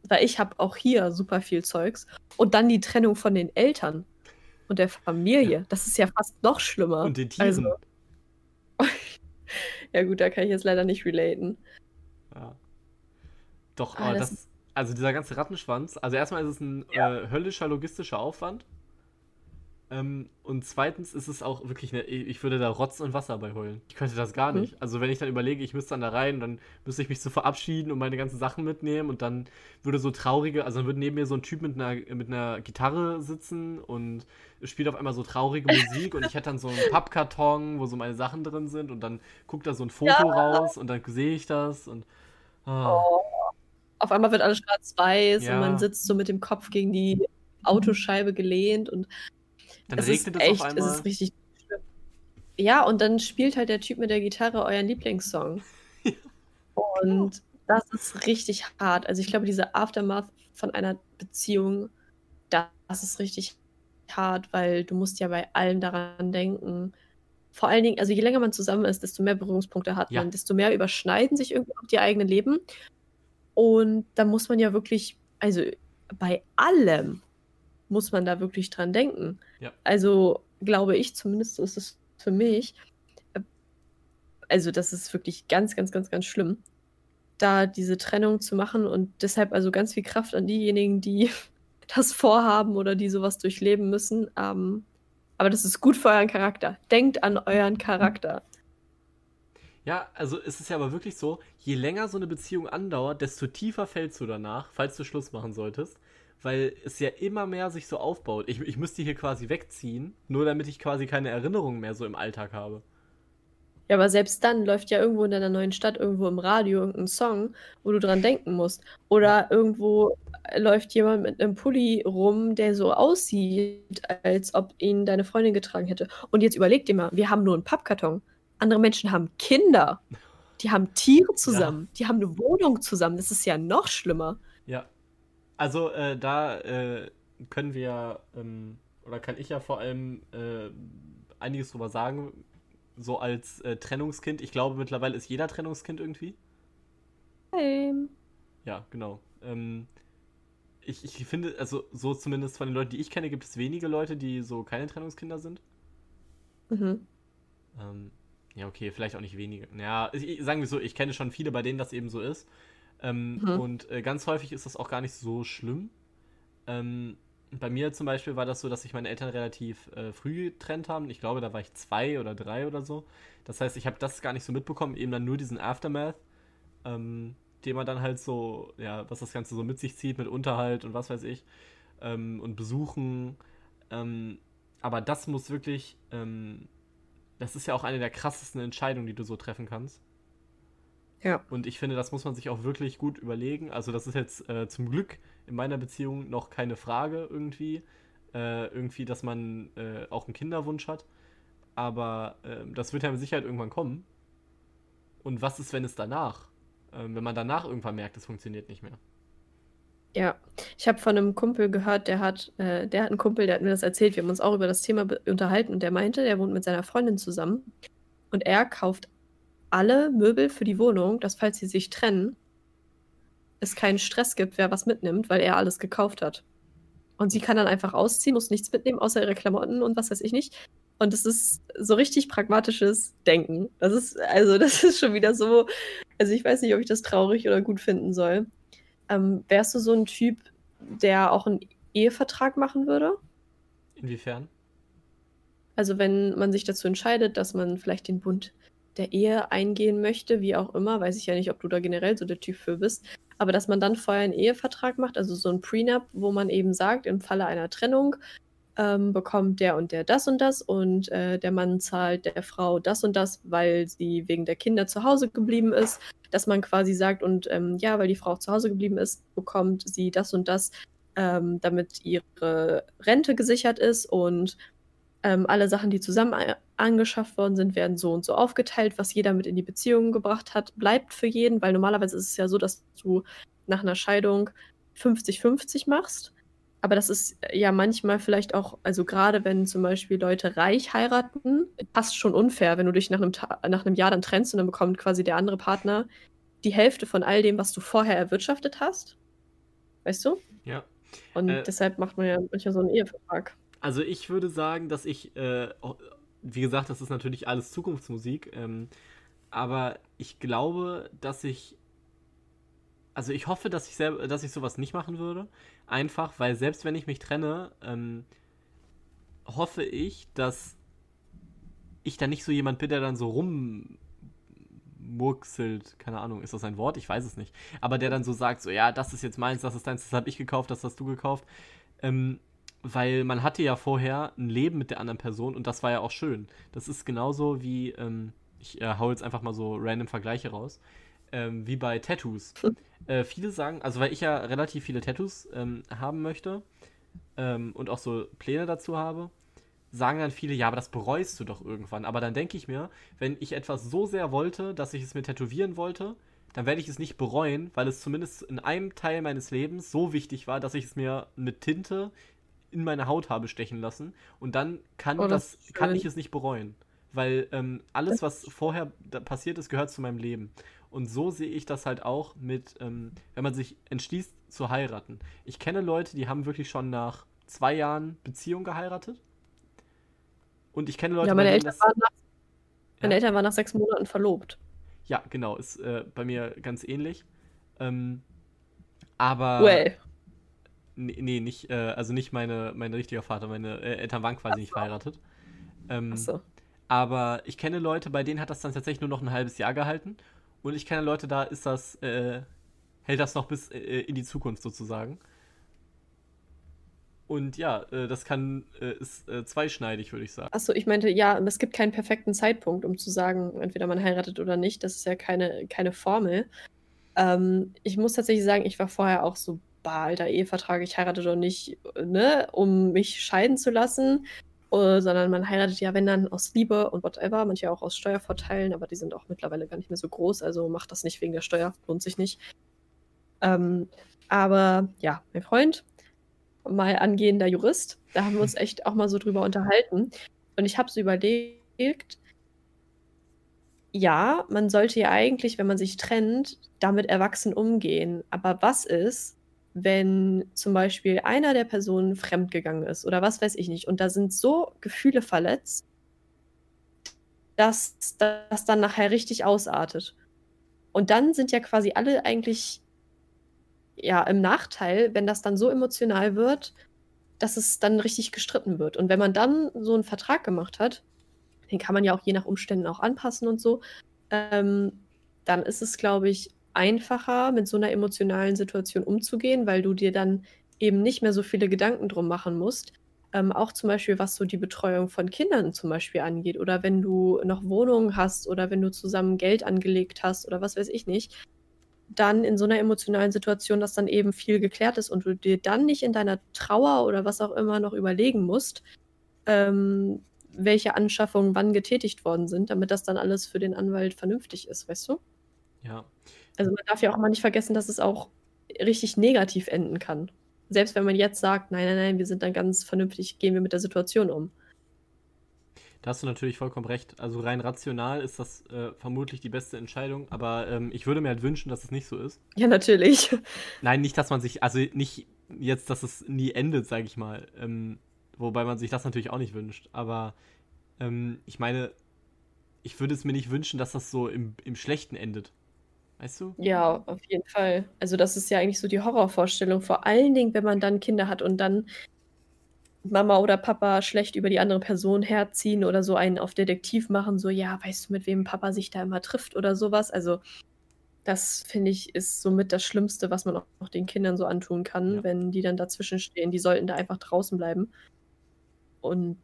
weil ich habe auch hier super viel Zeugs. Und dann die Trennung von den Eltern und der Familie. Ja. Das ist ja fast noch schlimmer. Und den Tieren. Also, ja gut, da kann ich jetzt leider nicht relaten. Ja. Doch, ah, aber das, das also dieser ganze Rattenschwanz, also erstmal ist es ein ja. äh, höllischer logistischer Aufwand. Ähm, und zweitens ist es auch wirklich, eine, ich würde da Rotz und Wasser bei heulen. Ich könnte das gar mhm. nicht. Also wenn ich dann überlege, ich müsste dann da rein, dann müsste ich mich so verabschieden und meine ganzen Sachen mitnehmen und dann würde so traurige, also dann würde neben mir so ein Typ mit einer, mit einer Gitarre sitzen und spielt auf einmal so traurige Musik und ich hätte dann so einen Pappkarton, wo so meine Sachen drin sind und dann guckt da so ein Foto ja. raus und dann sehe ich das und. Oh. oh auf einmal wird alles schwarz-weiß ja. und man sitzt so mit dem Kopf gegen die Autoscheibe gelehnt und dann es regnet ist es echt, auf einmal. es ist richtig schlimm. Ja, und dann spielt halt der Typ mit der Gitarre euren Lieblingssong. und das ist richtig hart. Also ich glaube, diese Aftermath von einer Beziehung, das ist richtig hart, weil du musst ja bei allen daran denken. Vor allen Dingen, also je länger man zusammen ist, desto mehr Berührungspunkte hat ja. man, desto mehr überschneiden sich irgendwie auch die eigenen Leben. Und da muss man ja wirklich, also bei allem muss man da wirklich dran denken. Ja. Also glaube ich, zumindest ist es für mich, äh, also das ist wirklich ganz, ganz, ganz, ganz schlimm, da diese Trennung zu machen und deshalb also ganz viel Kraft an diejenigen, die das vorhaben oder die sowas durchleben müssen. Ähm, aber das ist gut für euren Charakter. Denkt an euren Charakter. Ja, also es ist ja aber wirklich so, je länger so eine Beziehung andauert, desto tiefer fällst du danach, falls du Schluss machen solltest. Weil es ja immer mehr sich so aufbaut. Ich, ich müsste hier quasi wegziehen, nur damit ich quasi keine Erinnerungen mehr so im Alltag habe. Ja, aber selbst dann läuft ja irgendwo in deiner neuen Stadt, irgendwo im Radio irgendein Song, wo du dran denken musst. Oder irgendwo läuft jemand mit einem Pulli rum, der so aussieht, als ob ihn deine Freundin getragen hätte. Und jetzt überleg dir mal, wir haben nur einen Pappkarton Andere Menschen haben Kinder. Die haben Tiere zusammen. Ja. Die haben eine Wohnung zusammen. Das ist ja noch schlimmer. Ja. Also äh, da äh, können wir, ähm, oder kann ich ja vor allem äh, einiges drüber sagen, so als äh, Trennungskind. Ich glaube, mittlerweile ist jeder Trennungskind irgendwie. Same. Ja, genau. Ähm, ich, ich finde, also so zumindest von den Leuten, die ich kenne, gibt es wenige Leute, die so keine Trennungskinder sind. Mhm. Ähm, ja, okay, vielleicht auch nicht wenige. Ja, ich, sagen wir so, ich kenne schon viele, bei denen das eben so ist. Ähm, mhm. Und äh, ganz häufig ist das auch gar nicht so schlimm. Ähm, bei mir zum Beispiel war das so, dass sich meine Eltern relativ äh, früh getrennt haben. Ich glaube, da war ich zwei oder drei oder so. Das heißt, ich habe das gar nicht so mitbekommen, eben dann nur diesen Aftermath, ähm, den man dann halt so, ja, was das Ganze so mit sich zieht, mit Unterhalt und was weiß ich, ähm, und Besuchen. Ähm, aber das muss wirklich, ähm, das ist ja auch eine der krassesten Entscheidungen, die du so treffen kannst. Ja. Und ich finde, das muss man sich auch wirklich gut überlegen. Also, das ist jetzt äh, zum Glück in meiner Beziehung noch keine Frage irgendwie. Äh, irgendwie, dass man äh, auch einen Kinderwunsch hat. Aber ähm, das wird ja mit Sicherheit irgendwann kommen. Und was ist, wenn es danach? Ähm, wenn man danach irgendwann merkt, es funktioniert nicht mehr. Ja, ich habe von einem Kumpel gehört, der hat, äh, der hat einen Kumpel, der hat mir das erzählt. Wir haben uns auch über das Thema unterhalten und der meinte, der wohnt mit seiner Freundin zusammen und er kauft alle Möbel für die Wohnung, dass falls sie sich trennen, es keinen Stress gibt, wer was mitnimmt, weil er alles gekauft hat. Und sie kann dann einfach ausziehen, muss nichts mitnehmen, außer ihre Klamotten und was weiß ich nicht. Und das ist so richtig pragmatisches Denken. Das ist, also, das ist schon wieder so. Also, ich weiß nicht, ob ich das traurig oder gut finden soll. Ähm, wärst du so ein Typ, der auch einen Ehevertrag machen würde? Inwiefern? Also, wenn man sich dazu entscheidet, dass man vielleicht den Bund der Ehe eingehen möchte, wie auch immer, weiß ich ja nicht, ob du da generell so der Typ für bist, aber dass man dann vorher einen Ehevertrag macht, also so ein Prenup, wo man eben sagt, im Falle einer Trennung ähm, bekommt der und der das und das und äh, der Mann zahlt der Frau das und das, weil sie wegen der Kinder zu Hause geblieben ist, dass man quasi sagt und ähm, ja, weil die Frau zu Hause geblieben ist, bekommt sie das und das, ähm, damit ihre Rente gesichert ist und ähm, alle Sachen, die zusammen angeschafft worden sind, werden so und so aufgeteilt. Was jeder mit in die Beziehung gebracht hat, bleibt für jeden, weil normalerweise ist es ja so, dass du nach einer Scheidung 50-50 machst. Aber das ist ja manchmal vielleicht auch, also gerade wenn zum Beispiel Leute reich heiraten, passt schon unfair, wenn du dich nach einem, nach einem Jahr dann trennst und dann bekommt quasi der andere Partner die Hälfte von all dem, was du vorher erwirtschaftet hast. Weißt du? Ja. Und äh, deshalb macht man ja manchmal so einen Ehevertrag. Also ich würde sagen, dass ich, äh, wie gesagt, das ist natürlich alles Zukunftsmusik, ähm, aber ich glaube, dass ich, also ich hoffe, dass ich dass ich sowas nicht machen würde, einfach, weil selbst wenn ich mich trenne, ähm, hoffe ich, dass ich dann nicht so jemand bin, der dann so rummurkselt, keine Ahnung, ist das ein Wort? Ich weiß es nicht. Aber der dann so sagt, so, ja, das ist jetzt meins, das ist deins, das habe ich gekauft, das hast du gekauft. Ähm, weil man hatte ja vorher ein Leben mit der anderen Person und das war ja auch schön. Das ist genauso wie, ähm, ich äh, hau jetzt einfach mal so random Vergleiche raus, ähm, wie bei Tattoos. äh, viele sagen, also weil ich ja relativ viele Tattoos ähm, haben möchte ähm, und auch so Pläne dazu habe, sagen dann viele, ja, aber das bereust du doch irgendwann. Aber dann denke ich mir, wenn ich etwas so sehr wollte, dass ich es mir tätowieren wollte, dann werde ich es nicht bereuen, weil es zumindest in einem Teil meines Lebens so wichtig war, dass ich es mir mit Tinte in meine Haut habe stechen lassen und dann kann, oh, das, das kann ich es nicht bereuen. Weil ähm, alles, was vorher passiert ist, gehört zu meinem Leben. Und so sehe ich das halt auch mit, ähm, wenn man sich entschließt zu heiraten. Ich kenne Leute, die haben wirklich schon nach zwei Jahren Beziehung geheiratet. Und ich kenne Leute, ja, meine, Eltern, das, waren nach, meine ja? Eltern waren nach sechs Monaten verlobt. Ja, genau, ist äh, bei mir ganz ähnlich. Ähm, aber well. Nee, nicht, äh, also nicht meine, mein richtiger Vater, meine äh, Eltern waren quasi so. nicht verheiratet. Ähm, so. Aber ich kenne Leute, bei denen hat das dann tatsächlich nur noch ein halbes Jahr gehalten. Und ich kenne Leute, da ist das, äh, hält das noch bis äh, in die Zukunft sozusagen. Und ja, äh, das kann, äh, ist zweischneidig, würde ich sagen. Achso, ich meinte, ja, es gibt keinen perfekten Zeitpunkt, um zu sagen, entweder man heiratet oder nicht. Das ist ja keine, keine Formel. Ähm, ich muss tatsächlich sagen, ich war vorher auch so bah, alter Ehevertrag, ich heirate doch nicht, ne, um mich scheiden zu lassen. Uh, sondern man heiratet ja, wenn dann aus Liebe und whatever, manche auch aus Steuervorteilen, aber die sind auch mittlerweile gar nicht mehr so groß, also macht das nicht wegen der Steuer, lohnt sich nicht. Ähm, aber ja, mein Freund, mal angehender Jurist, da haben wir uns echt auch mal so drüber unterhalten. Und ich habe so überlegt, ja, man sollte ja eigentlich, wenn man sich trennt, damit erwachsen umgehen. Aber was ist, wenn zum Beispiel einer der Personen fremdgegangen ist oder was weiß ich nicht und da sind so Gefühle verletzt, dass das dann nachher richtig ausartet. Und dann sind ja quasi alle eigentlich ja im Nachteil, wenn das dann so emotional wird, dass es dann richtig gestritten wird. Und wenn man dann so einen Vertrag gemacht hat, den kann man ja auch je nach Umständen auch anpassen und so, ähm, dann ist es, glaube ich, einfacher, mit so einer emotionalen Situation umzugehen, weil du dir dann eben nicht mehr so viele Gedanken drum machen musst. Ähm, auch zum Beispiel, was so die Betreuung von Kindern zum Beispiel angeht oder wenn du noch Wohnungen hast oder wenn du zusammen Geld angelegt hast oder was weiß ich nicht, dann in so einer emotionalen Situation, dass dann eben viel geklärt ist und du dir dann nicht in deiner Trauer oder was auch immer noch überlegen musst, ähm, welche Anschaffungen wann getätigt worden sind, damit das dann alles für den Anwalt vernünftig ist, weißt du? Ja. Also man darf ja auch mal nicht vergessen, dass es auch richtig negativ enden kann. Selbst wenn man jetzt sagt, nein, nein, nein, wir sind dann ganz vernünftig, gehen wir mit der Situation um. Da hast du natürlich vollkommen recht. Also rein rational ist das äh, vermutlich die beste Entscheidung, aber ähm, ich würde mir halt wünschen, dass es nicht so ist. Ja, natürlich. Nein, nicht, dass man sich, also nicht jetzt, dass es nie endet, sage ich mal. Ähm, wobei man sich das natürlich auch nicht wünscht. Aber ähm, ich meine, ich würde es mir nicht wünschen, dass das so im, im Schlechten endet. Weißt du? Ja, auf jeden Fall. Also das ist ja eigentlich so die Horrorvorstellung, vor allen Dingen, wenn man dann Kinder hat und dann Mama oder Papa schlecht über die andere Person herziehen oder so einen auf Detektiv machen, so, ja, weißt du, mit wem Papa sich da immer trifft oder sowas. Also, das finde ich ist somit das Schlimmste, was man auch den Kindern so antun kann, ja. wenn die dann dazwischen stehen. Die sollten da einfach draußen bleiben. Und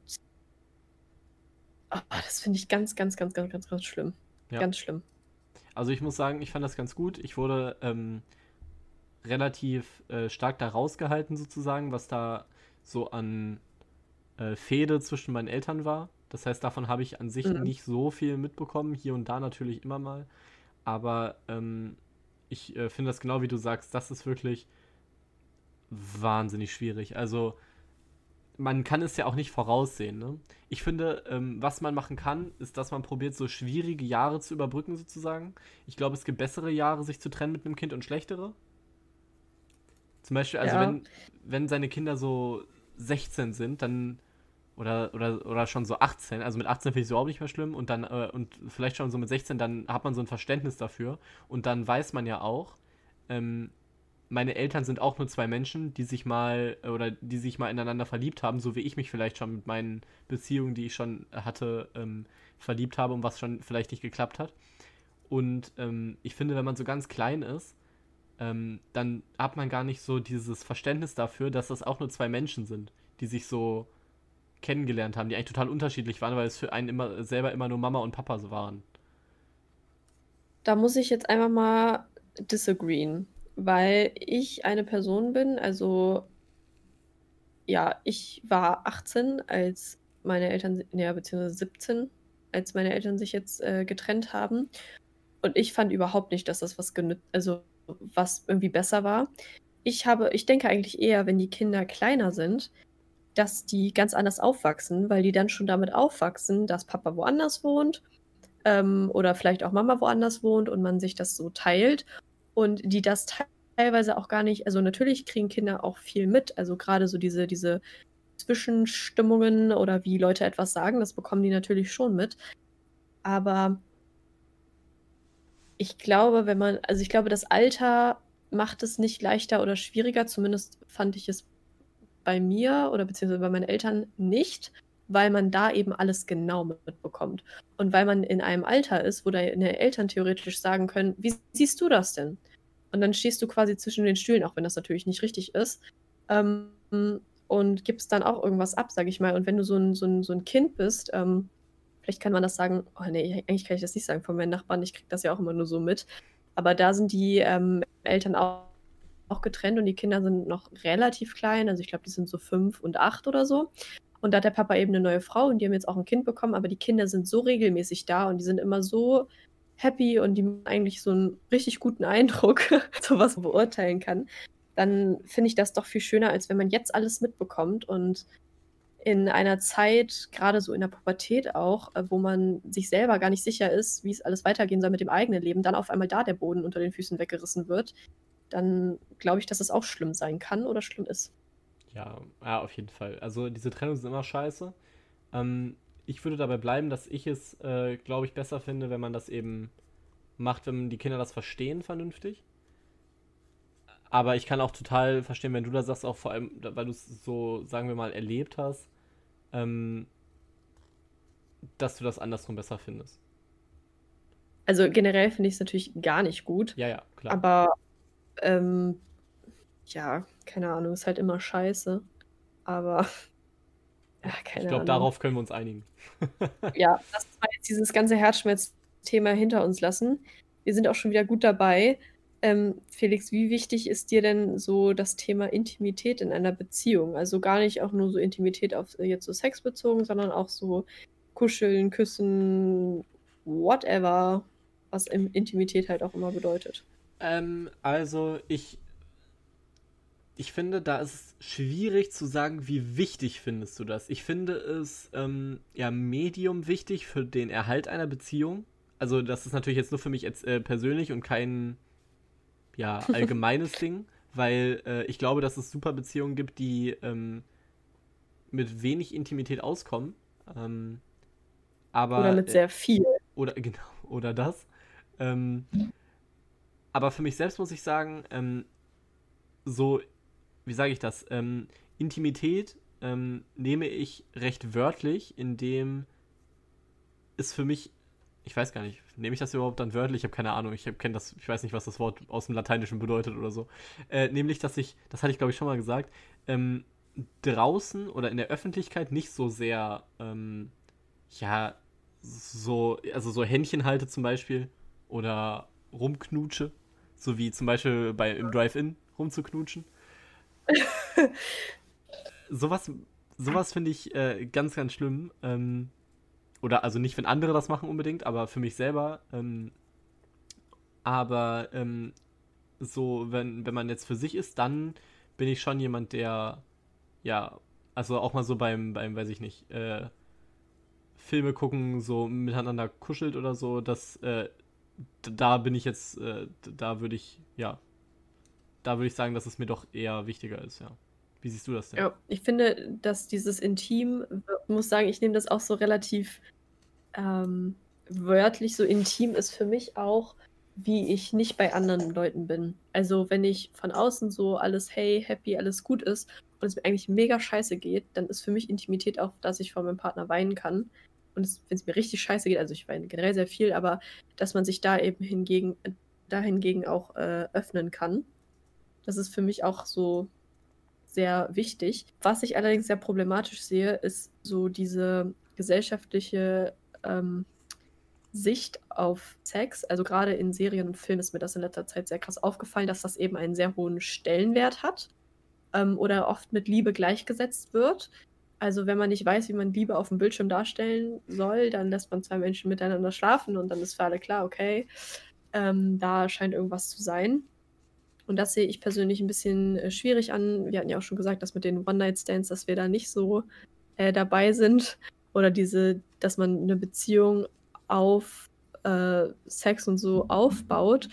oh, das finde ich ganz, ganz, ganz, ganz, ganz, ganz schlimm. Ja. Ganz schlimm. Also ich muss sagen, ich fand das ganz gut. Ich wurde ähm, relativ äh, stark da rausgehalten sozusagen, was da so an äh, Fehde zwischen meinen Eltern war. Das heißt, davon habe ich an sich mhm. nicht so viel mitbekommen, hier und da natürlich immer mal. Aber ähm, ich äh, finde das genau wie du sagst, das ist wirklich wahnsinnig schwierig. Also man kann es ja auch nicht voraussehen. Ne? Ich finde, ähm, was man machen kann, ist, dass man probiert, so schwierige Jahre zu überbrücken, sozusagen. Ich glaube, es gibt bessere Jahre, sich zu trennen mit einem Kind und schlechtere. Zum Beispiel, also ja. wenn, wenn seine Kinder so 16 sind, dann oder, oder, oder schon so 18, also mit 18 finde ich es überhaupt nicht mehr schlimm und dann, äh, und vielleicht schon so mit 16, dann hat man so ein Verständnis dafür und dann weiß man ja auch, ähm, meine Eltern sind auch nur zwei Menschen, die sich mal oder die sich mal ineinander verliebt haben, so wie ich mich vielleicht schon mit meinen Beziehungen, die ich schon hatte, ähm, verliebt habe und was schon vielleicht nicht geklappt hat. Und ähm, ich finde, wenn man so ganz klein ist, ähm, dann hat man gar nicht so dieses Verständnis dafür, dass das auch nur zwei Menschen sind, die sich so kennengelernt haben, die eigentlich total unterschiedlich waren, weil es für einen immer selber immer nur Mama und Papa so waren. Da muss ich jetzt einfach mal disagreeen, weil ich eine Person bin, also ja, ich war 18, als meine Eltern, ja, beziehungsweise 17, als meine Eltern sich jetzt äh, getrennt haben. Und ich fand überhaupt nicht, dass das was genützt, also was irgendwie besser war. Ich habe, ich denke eigentlich eher, wenn die Kinder kleiner sind, dass die ganz anders aufwachsen, weil die dann schon damit aufwachsen, dass Papa woanders wohnt ähm, oder vielleicht auch Mama woanders wohnt und man sich das so teilt und die das teilweise auch gar nicht, also natürlich kriegen Kinder auch viel mit, also gerade so diese, diese Zwischenstimmungen oder wie Leute etwas sagen, das bekommen die natürlich schon mit. Aber ich glaube, wenn man, also ich glaube, das Alter macht es nicht leichter oder schwieriger. Zumindest fand ich es bei mir oder beziehungsweise bei meinen Eltern nicht, weil man da eben alles genau mitbekommt. Und weil man in einem Alter ist, wo deine Eltern theoretisch sagen können, wie siehst du das denn? Und dann stehst du quasi zwischen den Stühlen, auch wenn das natürlich nicht richtig ist. Ähm, und gibst dann auch irgendwas ab, sag ich mal. Und wenn du so ein, so ein, so ein Kind bist, ähm, Vielleicht kann man das sagen, oh nee, eigentlich kann ich das nicht sagen von meinen Nachbarn, ich kriege das ja auch immer nur so mit. Aber da sind die ähm, Eltern auch, auch getrennt und die Kinder sind noch relativ klein. Also ich glaube, die sind so fünf und acht oder so. Und da hat der Papa eben eine neue Frau und die haben jetzt auch ein Kind bekommen, aber die Kinder sind so regelmäßig da und die sind immer so happy und die machen eigentlich so einen richtig guten Eindruck, sowas beurteilen kann. Dann finde ich das doch viel schöner, als wenn man jetzt alles mitbekommt und in einer Zeit, gerade so in der Pubertät auch, äh, wo man sich selber gar nicht sicher ist, wie es alles weitergehen soll mit dem eigenen Leben, dann auf einmal da der Boden unter den Füßen weggerissen wird, dann glaube ich, dass es auch schlimm sein kann oder schlimm ist. Ja, ja, auf jeden Fall. Also diese Trennungen sind immer scheiße. Ähm, ich würde dabei bleiben, dass ich es, äh, glaube ich, besser finde, wenn man das eben macht, wenn die Kinder das verstehen vernünftig. Aber ich kann auch total verstehen, wenn du da sagst, auch vor allem, weil du es so, sagen wir mal, erlebt hast, ähm, dass du das andersrum besser findest. Also generell finde ich es natürlich gar nicht gut. Ja, ja, klar. Aber ähm, ja, keine Ahnung, ist halt immer scheiße. Aber ja, keine Ich glaube, darauf können wir uns einigen. ja, lass uns mal jetzt dieses ganze Herzschmerz-Thema hinter uns lassen. Wir sind auch schon wieder gut dabei. Ähm, Felix, wie wichtig ist dir denn so das Thema Intimität in einer Beziehung? Also gar nicht auch nur so Intimität auf äh, jetzt so Sex bezogen, sondern auch so Kuscheln, Küssen, whatever, was Intimität halt auch immer bedeutet. Ähm, also ich ich finde, da ist es schwierig zu sagen, wie wichtig findest du das. Ich finde es ähm, ja medium wichtig für den Erhalt einer Beziehung. Also das ist natürlich jetzt nur für mich jetzt, äh, persönlich und kein ja allgemeines Ding, weil äh, ich glaube, dass es super Beziehungen gibt, die ähm, mit wenig Intimität auskommen. Ähm, aber, oder mit sehr viel. Oder genau, oder das. Ähm, aber für mich selbst muss ich sagen, ähm, so wie sage ich das? Ähm, Intimität ähm, nehme ich recht wörtlich, indem es für mich, ich weiß gar nicht, nehme ich das überhaupt dann wörtlich? Ich habe keine Ahnung, ich kenne das, ich weiß nicht, was das Wort aus dem Lateinischen bedeutet oder so. Äh, nämlich, dass ich, das hatte ich glaube ich schon mal gesagt, ähm, draußen oder in der Öffentlichkeit nicht so sehr, ähm, ja, so, also so Händchen halte zum Beispiel oder rumknutsche, so wie zum Beispiel bei, im Drive-In rumzuknutschen, sowas sowas finde ich äh, ganz, ganz schlimm. Ähm, oder also nicht, wenn andere das machen unbedingt, aber für mich selber. Ähm, aber ähm, so, wenn, wenn man jetzt für sich ist, dann bin ich schon jemand, der, ja, also auch mal so beim, beim weiß ich nicht, äh, Filme gucken, so miteinander kuschelt oder so, das, äh, da bin ich jetzt, äh, da würde ich, ja, da würde ich sagen, dass es mir doch eher wichtiger ist, ja. Wie siehst du das denn? Ja, ich finde, dass dieses Intim, muss sagen, ich nehme das auch so relativ ähm, wörtlich, so intim ist für mich auch, wie ich nicht bei anderen Leuten bin. Also wenn ich von außen so alles hey, happy, alles gut ist und es mir eigentlich mega scheiße geht, dann ist für mich Intimität auch, dass ich vor meinem Partner weinen kann. Und wenn es mir richtig scheiße geht, also ich weine generell sehr viel, aber dass man sich da eben hingegen, dahingegen auch äh, öffnen kann. Das ist für mich auch so sehr wichtig. Was ich allerdings sehr problematisch sehe, ist so diese gesellschaftliche ähm, Sicht auf Sex. Also gerade in Serien und Filmen ist mir das in letzter Zeit sehr krass aufgefallen, dass das eben einen sehr hohen Stellenwert hat ähm, oder oft mit Liebe gleichgesetzt wird. Also wenn man nicht weiß, wie man Liebe auf dem Bildschirm darstellen soll, dann lässt man zwei Menschen miteinander schlafen und dann ist für alle klar, okay, ähm, da scheint irgendwas zu sein. Und das sehe ich persönlich ein bisschen äh, schwierig an. Wir hatten ja auch schon gesagt, dass mit den One-Night-Stands, dass wir da nicht so äh, dabei sind. Oder diese, dass man eine Beziehung auf äh, Sex und so aufbaut.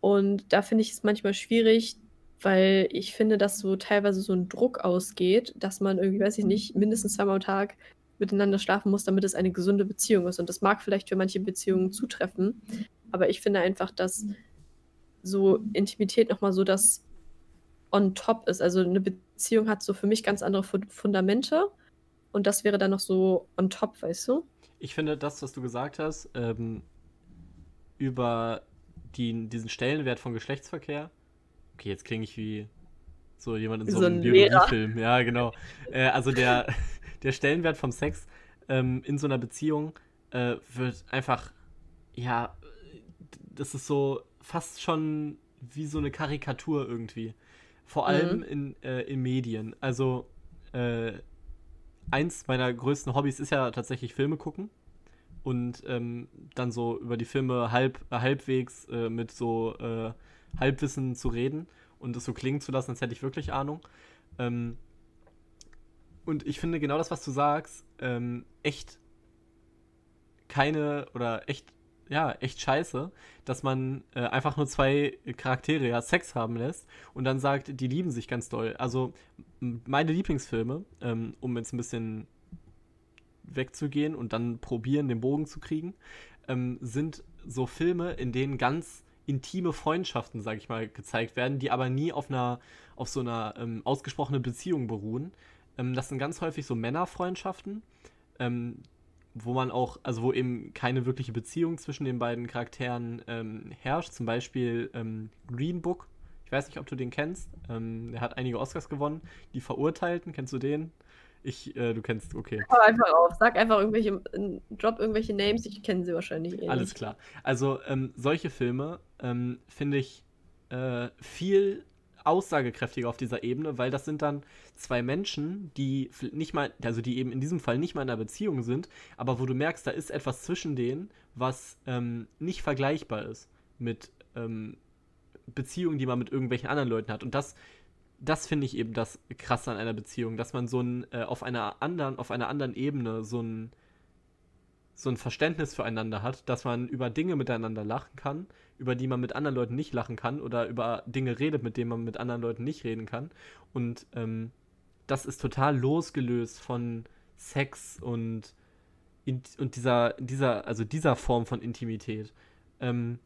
Und da finde ich es manchmal schwierig, weil ich finde, dass so teilweise so ein Druck ausgeht, dass man irgendwie, weiß ich nicht, mindestens zweimal am Tag miteinander schlafen muss, damit es eine gesunde Beziehung ist. Und das mag vielleicht für manche Beziehungen zutreffen. Aber ich finde einfach, dass so Intimität nochmal so das on top ist. Also eine Beziehung hat so für mich ganz andere Fundamente und das wäre dann noch so on top, weißt du? Ich finde das, was du gesagt hast, ähm, über die, diesen Stellenwert von Geschlechtsverkehr. Okay, jetzt klinge ich wie so jemand in so, so einem Biologiefilm. Ja, genau. Äh, also der, der Stellenwert vom Sex ähm, in so einer Beziehung äh, wird einfach, ja, das ist so fast schon wie so eine Karikatur irgendwie. Vor allem mhm. in, äh, in Medien. Also, äh, eins meiner größten Hobbys ist ja tatsächlich Filme gucken und ähm, dann so über die Filme halb, halbwegs äh, mit so äh, Halbwissen zu reden und es so klingen zu lassen, als hätte ich wirklich Ahnung. Ähm, und ich finde genau das, was du sagst, ähm, echt keine oder echt, ja, echt scheiße, dass man äh, einfach nur zwei Charaktere ja Sex haben lässt und dann sagt, die lieben sich ganz doll. Also meine Lieblingsfilme, ähm, um jetzt ein bisschen wegzugehen und dann probieren, den Bogen zu kriegen, ähm, sind so Filme, in denen ganz intime Freundschaften, sag ich mal, gezeigt werden, die aber nie auf einer, auf so einer ähm, ausgesprochenen Beziehung beruhen. Ähm, das sind ganz häufig so Männerfreundschaften, ähm, wo man auch, also wo eben keine wirkliche Beziehung zwischen den beiden Charakteren ähm, herrscht. Zum Beispiel ähm, Green Book. Ich weiß nicht, ob du den kennst. Ähm, der hat einige Oscars gewonnen. Die Verurteilten, kennst du den? Ich, äh, du kennst, okay. Hau einfach auf, sag einfach irgendwelche, drop irgendwelche Names, ich kenne sie wahrscheinlich eh Alles klar. Also, ähm, solche Filme ähm, finde ich äh, viel aussagekräftiger auf dieser Ebene, weil das sind dann zwei Menschen, die nicht mal, also die eben in diesem Fall nicht mal in einer Beziehung sind, aber wo du merkst, da ist etwas zwischen denen, was ähm, nicht vergleichbar ist mit ähm, Beziehungen, die man mit irgendwelchen anderen Leuten hat. Und das das finde ich eben das Krasse an einer Beziehung, dass man so ein äh, auf einer anderen, auf einer anderen Ebene so ein so ein Verständnis füreinander hat, dass man über Dinge miteinander lachen kann, über die man mit anderen Leuten nicht lachen kann oder über Dinge redet, mit denen man mit anderen Leuten nicht reden kann. Und ähm, das ist total losgelöst von Sex und, und dieser, dieser, also dieser Form von Intimität. Ähm,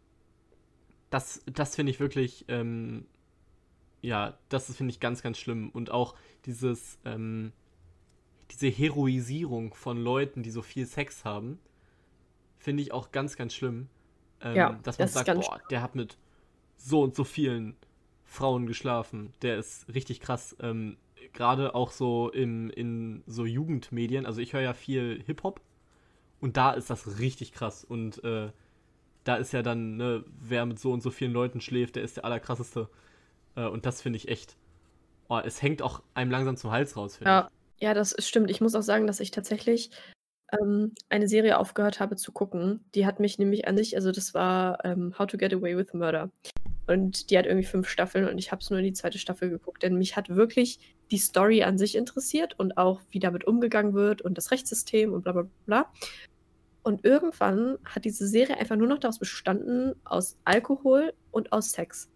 das das finde ich wirklich ähm, ja, das finde ich ganz, ganz schlimm. Und auch dieses, ähm, diese Heroisierung von Leuten, die so viel Sex haben, finde ich auch ganz, ganz schlimm. Ähm, ja, dass man das sagt, boah, der hat mit so und so vielen Frauen geschlafen. Der ist richtig krass. Ähm, Gerade auch so im, in so Jugendmedien. Also ich höre ja viel Hip-Hop und da ist das richtig krass. Und äh, da ist ja dann, ne, wer mit so und so vielen Leuten schläft, der ist der allerkrasseste. Äh, und das finde ich echt. Oh, es hängt auch einem langsam zum Hals raus, finde ja. ich. Ja, das stimmt. Ich muss auch sagen, dass ich tatsächlich ähm, eine Serie aufgehört habe zu gucken. Die hat mich nämlich an sich, also das war ähm, How to Get Away with Murder. Und die hat irgendwie fünf Staffeln und ich habe es nur in die zweite Staffel geguckt, denn mich hat wirklich die Story an sich interessiert und auch, wie damit umgegangen wird und das Rechtssystem und bla bla bla. Und irgendwann hat diese Serie einfach nur noch daraus bestanden, aus Alkohol und aus Sex.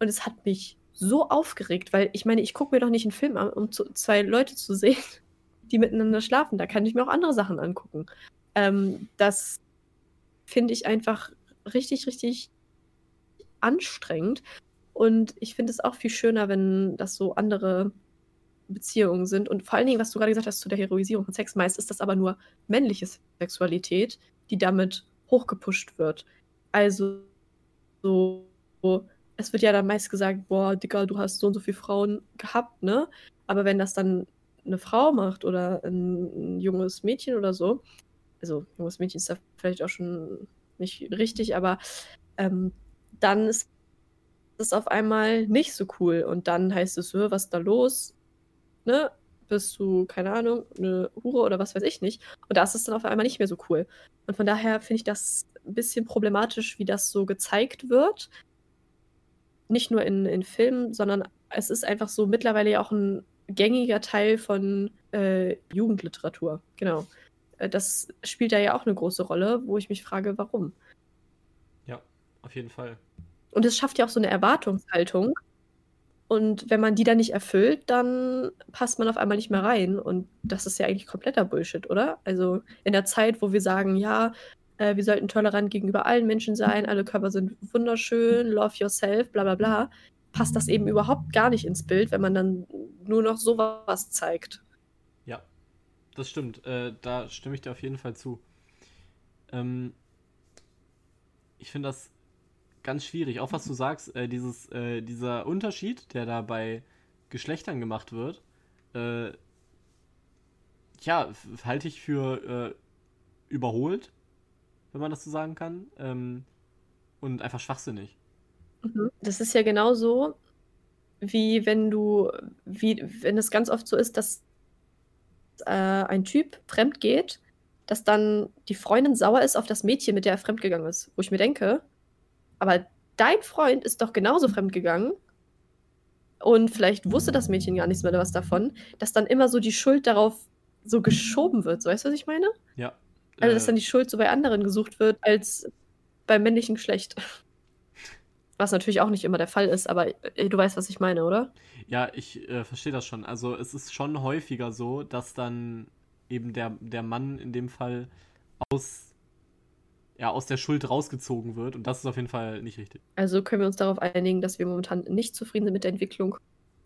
Und es hat mich so aufgeregt, weil ich meine, ich gucke mir doch nicht einen Film an, um zu, zwei Leute zu sehen, die miteinander schlafen. Da kann ich mir auch andere Sachen angucken. Ähm, das finde ich einfach richtig, richtig anstrengend. Und ich finde es auch viel schöner, wenn das so andere Beziehungen sind. Und vor allen Dingen, was du gerade gesagt hast zu der Heroisierung von Sex, meist ist das aber nur männliche Sexualität, die damit hochgepusht wird. Also so es wird ja dann meist gesagt, boah, Dicker, du hast so und so viele Frauen gehabt, ne? Aber wenn das dann eine Frau macht oder ein, junges Mädchen oder so, also junges Mädchen ist da vielleicht auch schon nicht richtig, aber ähm, dann ist es auf einmal nicht so cool. Und dann heißt es, was ist da los? Ne? Bist du, keine Ahnung, eine Hure oder was weiß ich nicht. Und da ist es dann auf einmal nicht mehr so cool. Und von daher finde ich das ein bisschen problematisch, wie das so gezeigt wird nicht nur in, in Filmen, sondern es ist einfach so mittlerweile ja auch ein gängiger Teil von äh, Jugendliteratur. Genau. Äh, das spielt da ja auch eine große Rolle, wo ich mich frage, warum. Ja, auf jeden Fall. Und es schafft ja auch so eine Erwartungshaltung. Und wenn man die dann nicht erfüllt, dann passt man auf einmal nicht mehr rein. Und das ist ja eigentlich kompletter Bullshit, oder? Also in der Zeit, wo wir sagen, ja, äh, wir sollten tolerant gegenüber allen Menschen sein, alle Körper sind wunderschön, love yourself, bla bla bla, passt das eben überhaupt gar nicht ins Bild, wenn man dann nur noch sowas zeigt. Ja, das stimmt. Äh, da stimme ich dir auf jeden Fall zu. Ähm, ich finde das ganz schwierig. Auch was du sagst, äh, dieses, äh, dieser Unterschied, der da bei Geschlechtern gemacht wird, äh, ja, halte ich für äh, überholt wenn man das so sagen kann. Ähm, und einfach schwachsinnig. Mhm. Das ist ja genauso, wie wenn du, wie wenn es ganz oft so ist, dass äh, ein Typ fremd geht, dass dann die Freundin sauer ist auf das Mädchen, mit der er fremdgegangen ist. Wo ich mir denke, aber dein Freund ist doch genauso fremdgegangen und vielleicht wusste das Mädchen gar nichts mehr was davon, dass dann immer so die Schuld darauf so geschoben wird. So, weißt du, was ich meine? Ja. Also, dass dann die Schuld so bei anderen gesucht wird, als beim männlichen Geschlecht. Was natürlich auch nicht immer der Fall ist, aber äh, du weißt, was ich meine, oder? Ja, ich äh, verstehe das schon. Also es ist schon häufiger so, dass dann eben der, der Mann in dem Fall aus, ja, aus der Schuld rausgezogen wird und das ist auf jeden Fall nicht richtig. Also können wir uns darauf einigen, dass wir momentan nicht zufrieden sind mit der Entwicklung,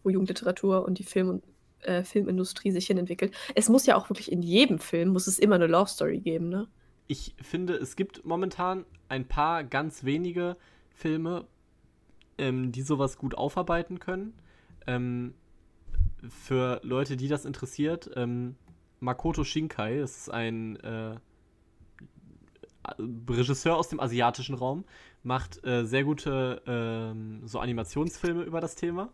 wo Jugendliteratur und die Film- und äh, Filmindustrie sich hinentwickelt. Es muss ja auch wirklich in jedem Film, muss es immer eine Love Story geben, ne? Ich finde, es gibt momentan ein paar ganz wenige Filme, ähm, die sowas gut aufarbeiten können. Ähm, für Leute, die das interessiert, ähm, Makoto Shinkai, das ist ein äh, Regisseur aus dem asiatischen Raum, macht äh, sehr gute äh, so Animationsfilme über das Thema.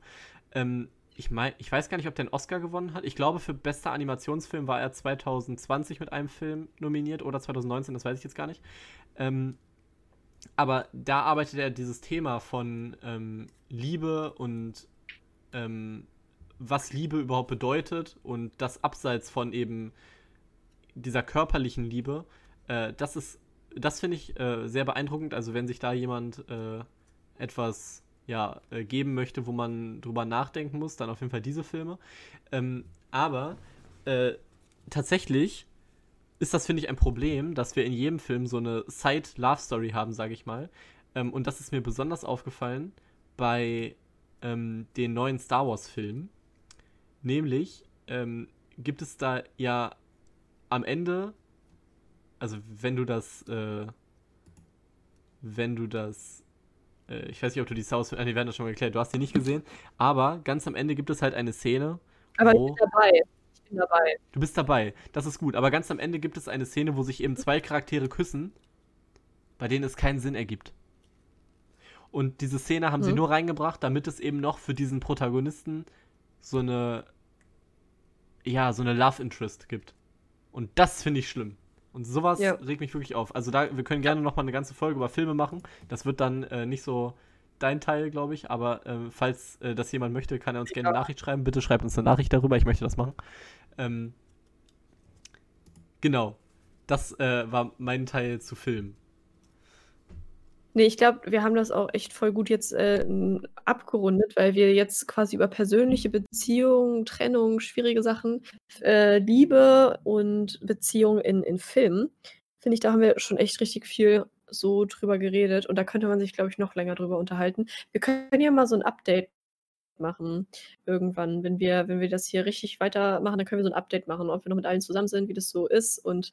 Ähm, ich, mein, ich weiß gar nicht, ob der einen Oscar gewonnen hat. Ich glaube, für bester Animationsfilm war er 2020 mit einem Film nominiert oder 2019, das weiß ich jetzt gar nicht. Ähm, aber da arbeitet er dieses Thema von ähm, Liebe und ähm, was Liebe überhaupt bedeutet und das abseits von eben dieser körperlichen Liebe. Äh, das ist, das finde ich äh, sehr beeindruckend. Also wenn sich da jemand äh, etwas ja, äh, geben möchte, wo man drüber nachdenken muss, dann auf jeden Fall diese Filme. Ähm, aber äh, tatsächlich ist das, finde ich, ein Problem, dass wir in jedem Film so eine Side-Love-Story haben, sage ich mal. Ähm, und das ist mir besonders aufgefallen bei ähm, den neuen Star Wars-Filmen. Nämlich ähm, gibt es da ja am Ende, also wenn du das, äh, wenn du das, äh, ich weiß nicht, ob du die Star Wars, äh, die werden das schon mal geklärt, du hast die nicht gesehen, aber ganz am Ende gibt es halt eine Szene, aber wo, ich bin dabei bin dabei. Du bist dabei, das ist gut. Aber ganz am Ende gibt es eine Szene, wo sich eben zwei Charaktere küssen, bei denen es keinen Sinn ergibt. Und diese Szene haben mhm. sie nur reingebracht, damit es eben noch für diesen Protagonisten so eine, ja, so eine Love Interest gibt. Und das finde ich schlimm. Und sowas ja. regt mich wirklich auf. Also da, wir können gerne noch mal eine ganze Folge über Filme machen. Das wird dann äh, nicht so dein Teil, glaube ich. Aber äh, falls äh, das jemand möchte, kann er uns ja. gerne eine Nachricht schreiben. Bitte schreibt uns eine Nachricht darüber. Ich möchte das machen. Ähm, genau. Das äh, war mein Teil zu Film. Nee, ich glaube, wir haben das auch echt voll gut jetzt äh, abgerundet, weil wir jetzt quasi über persönliche Beziehungen, Trennung, schwierige Sachen, äh, Liebe und Beziehungen in, in Filmen, finde ich, da haben wir schon echt richtig viel so drüber geredet und da könnte man sich, glaube ich, noch länger drüber unterhalten. Wir können ja mal so ein Update machen irgendwann. Wenn wir, wenn wir das hier richtig weitermachen, dann können wir so ein Update machen, ob wir noch mit allen zusammen sind, wie das so ist. Und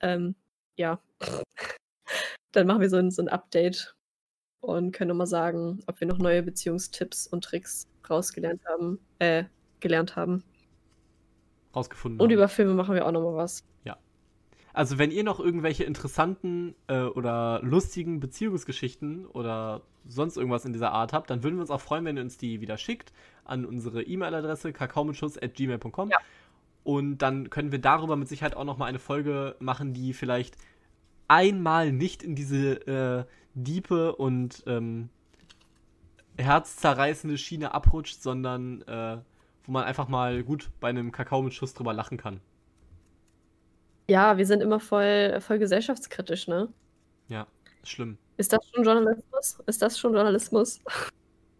ähm, ja, dann machen wir so ein, so ein Update und können nochmal sagen, ob wir noch neue Beziehungstipps und Tricks rausgelernt haben, äh, gelernt haben. Rausgefunden. Und haben. über Filme machen wir auch nochmal was. Also wenn ihr noch irgendwelche interessanten äh, oder lustigen Beziehungsgeschichten oder sonst irgendwas in dieser Art habt, dann würden wir uns auch freuen, wenn ihr uns die wieder schickt an unsere E-Mail-Adresse kakaomitschuss.gmail.com. Ja. Und dann können wir darüber mit Sicherheit auch noch mal eine Folge machen, die vielleicht einmal nicht in diese äh, diepe und ähm, herzzerreißende Schiene abrutscht, sondern äh, wo man einfach mal gut bei einem Kakao mit Schuss drüber lachen kann. Ja, wir sind immer voll, voll gesellschaftskritisch, ne? Ja, schlimm. Ist das schon Journalismus? Ist das schon Journalismus?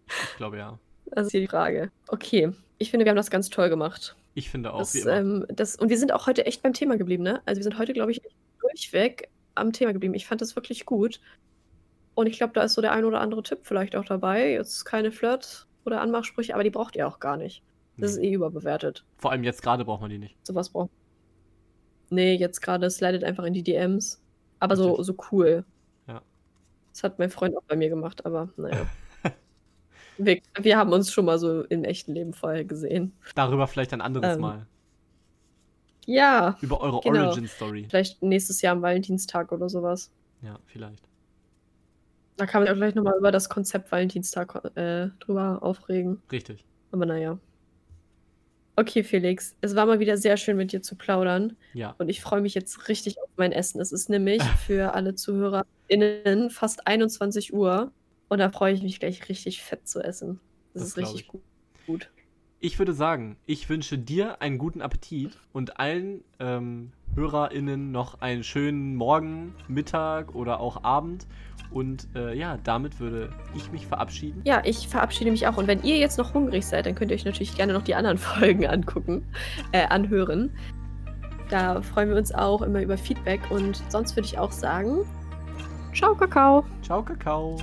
Ich glaube ja. Das ist hier die Frage. Okay, ich finde, wir haben das ganz toll gemacht. Ich finde auch, das. Ähm, das, und wir sind auch heute echt beim Thema geblieben, ne? Also wir sind heute, glaube ich, durchweg am Thema geblieben. Ich fand das wirklich gut. Und ich glaube, da ist so der ein oder andere Tipp vielleicht auch dabei. Jetzt keine Flirt- oder Anmachsprüche, aber die braucht ihr auch gar nicht. Das nee. ist eh überbewertet. Vor allem jetzt gerade braucht man die nicht. Sowas braucht Nee, jetzt gerade slidet einfach in die DMs. Aber so, so cool. Ja. Das hat mein Freund auch bei mir gemacht, aber naja. wir, wir haben uns schon mal so im echten Leben vorher gesehen. Darüber vielleicht ein anderes ähm, Mal. Ja. Über eure genau. Origin-Story. Vielleicht nächstes Jahr am Valentinstag oder sowas. Ja, vielleicht. Da kann man ja gleich nochmal über das Konzept Valentinstag äh, drüber aufregen. Richtig. Aber naja. Okay, Felix, es war mal wieder sehr schön mit dir zu plaudern. Ja. Und ich freue mich jetzt richtig auf mein Essen. Es ist nämlich für alle ZuhörerInnen fast 21 Uhr. Und da freue ich mich gleich richtig fett zu essen. Das, Das ist richtig ich. gut. gut. Ich würde sagen, ich wünsche dir einen guten Appetit und allen ähm, HörerInnen noch einen schönen Morgen, Mittag oder auch Abend. Und äh, ja, damit würde ich mich verabschieden. Ja, ich verabschiede mich auch. Und wenn ihr jetzt noch hungrig seid, dann könnt ihr euch natürlich gerne noch die anderen Folgen angucken, äh, anhören. Da freuen wir uns auch immer über Feedback. Und sonst würde ich auch sagen, ciao, Kakao. Ciao, Kakao.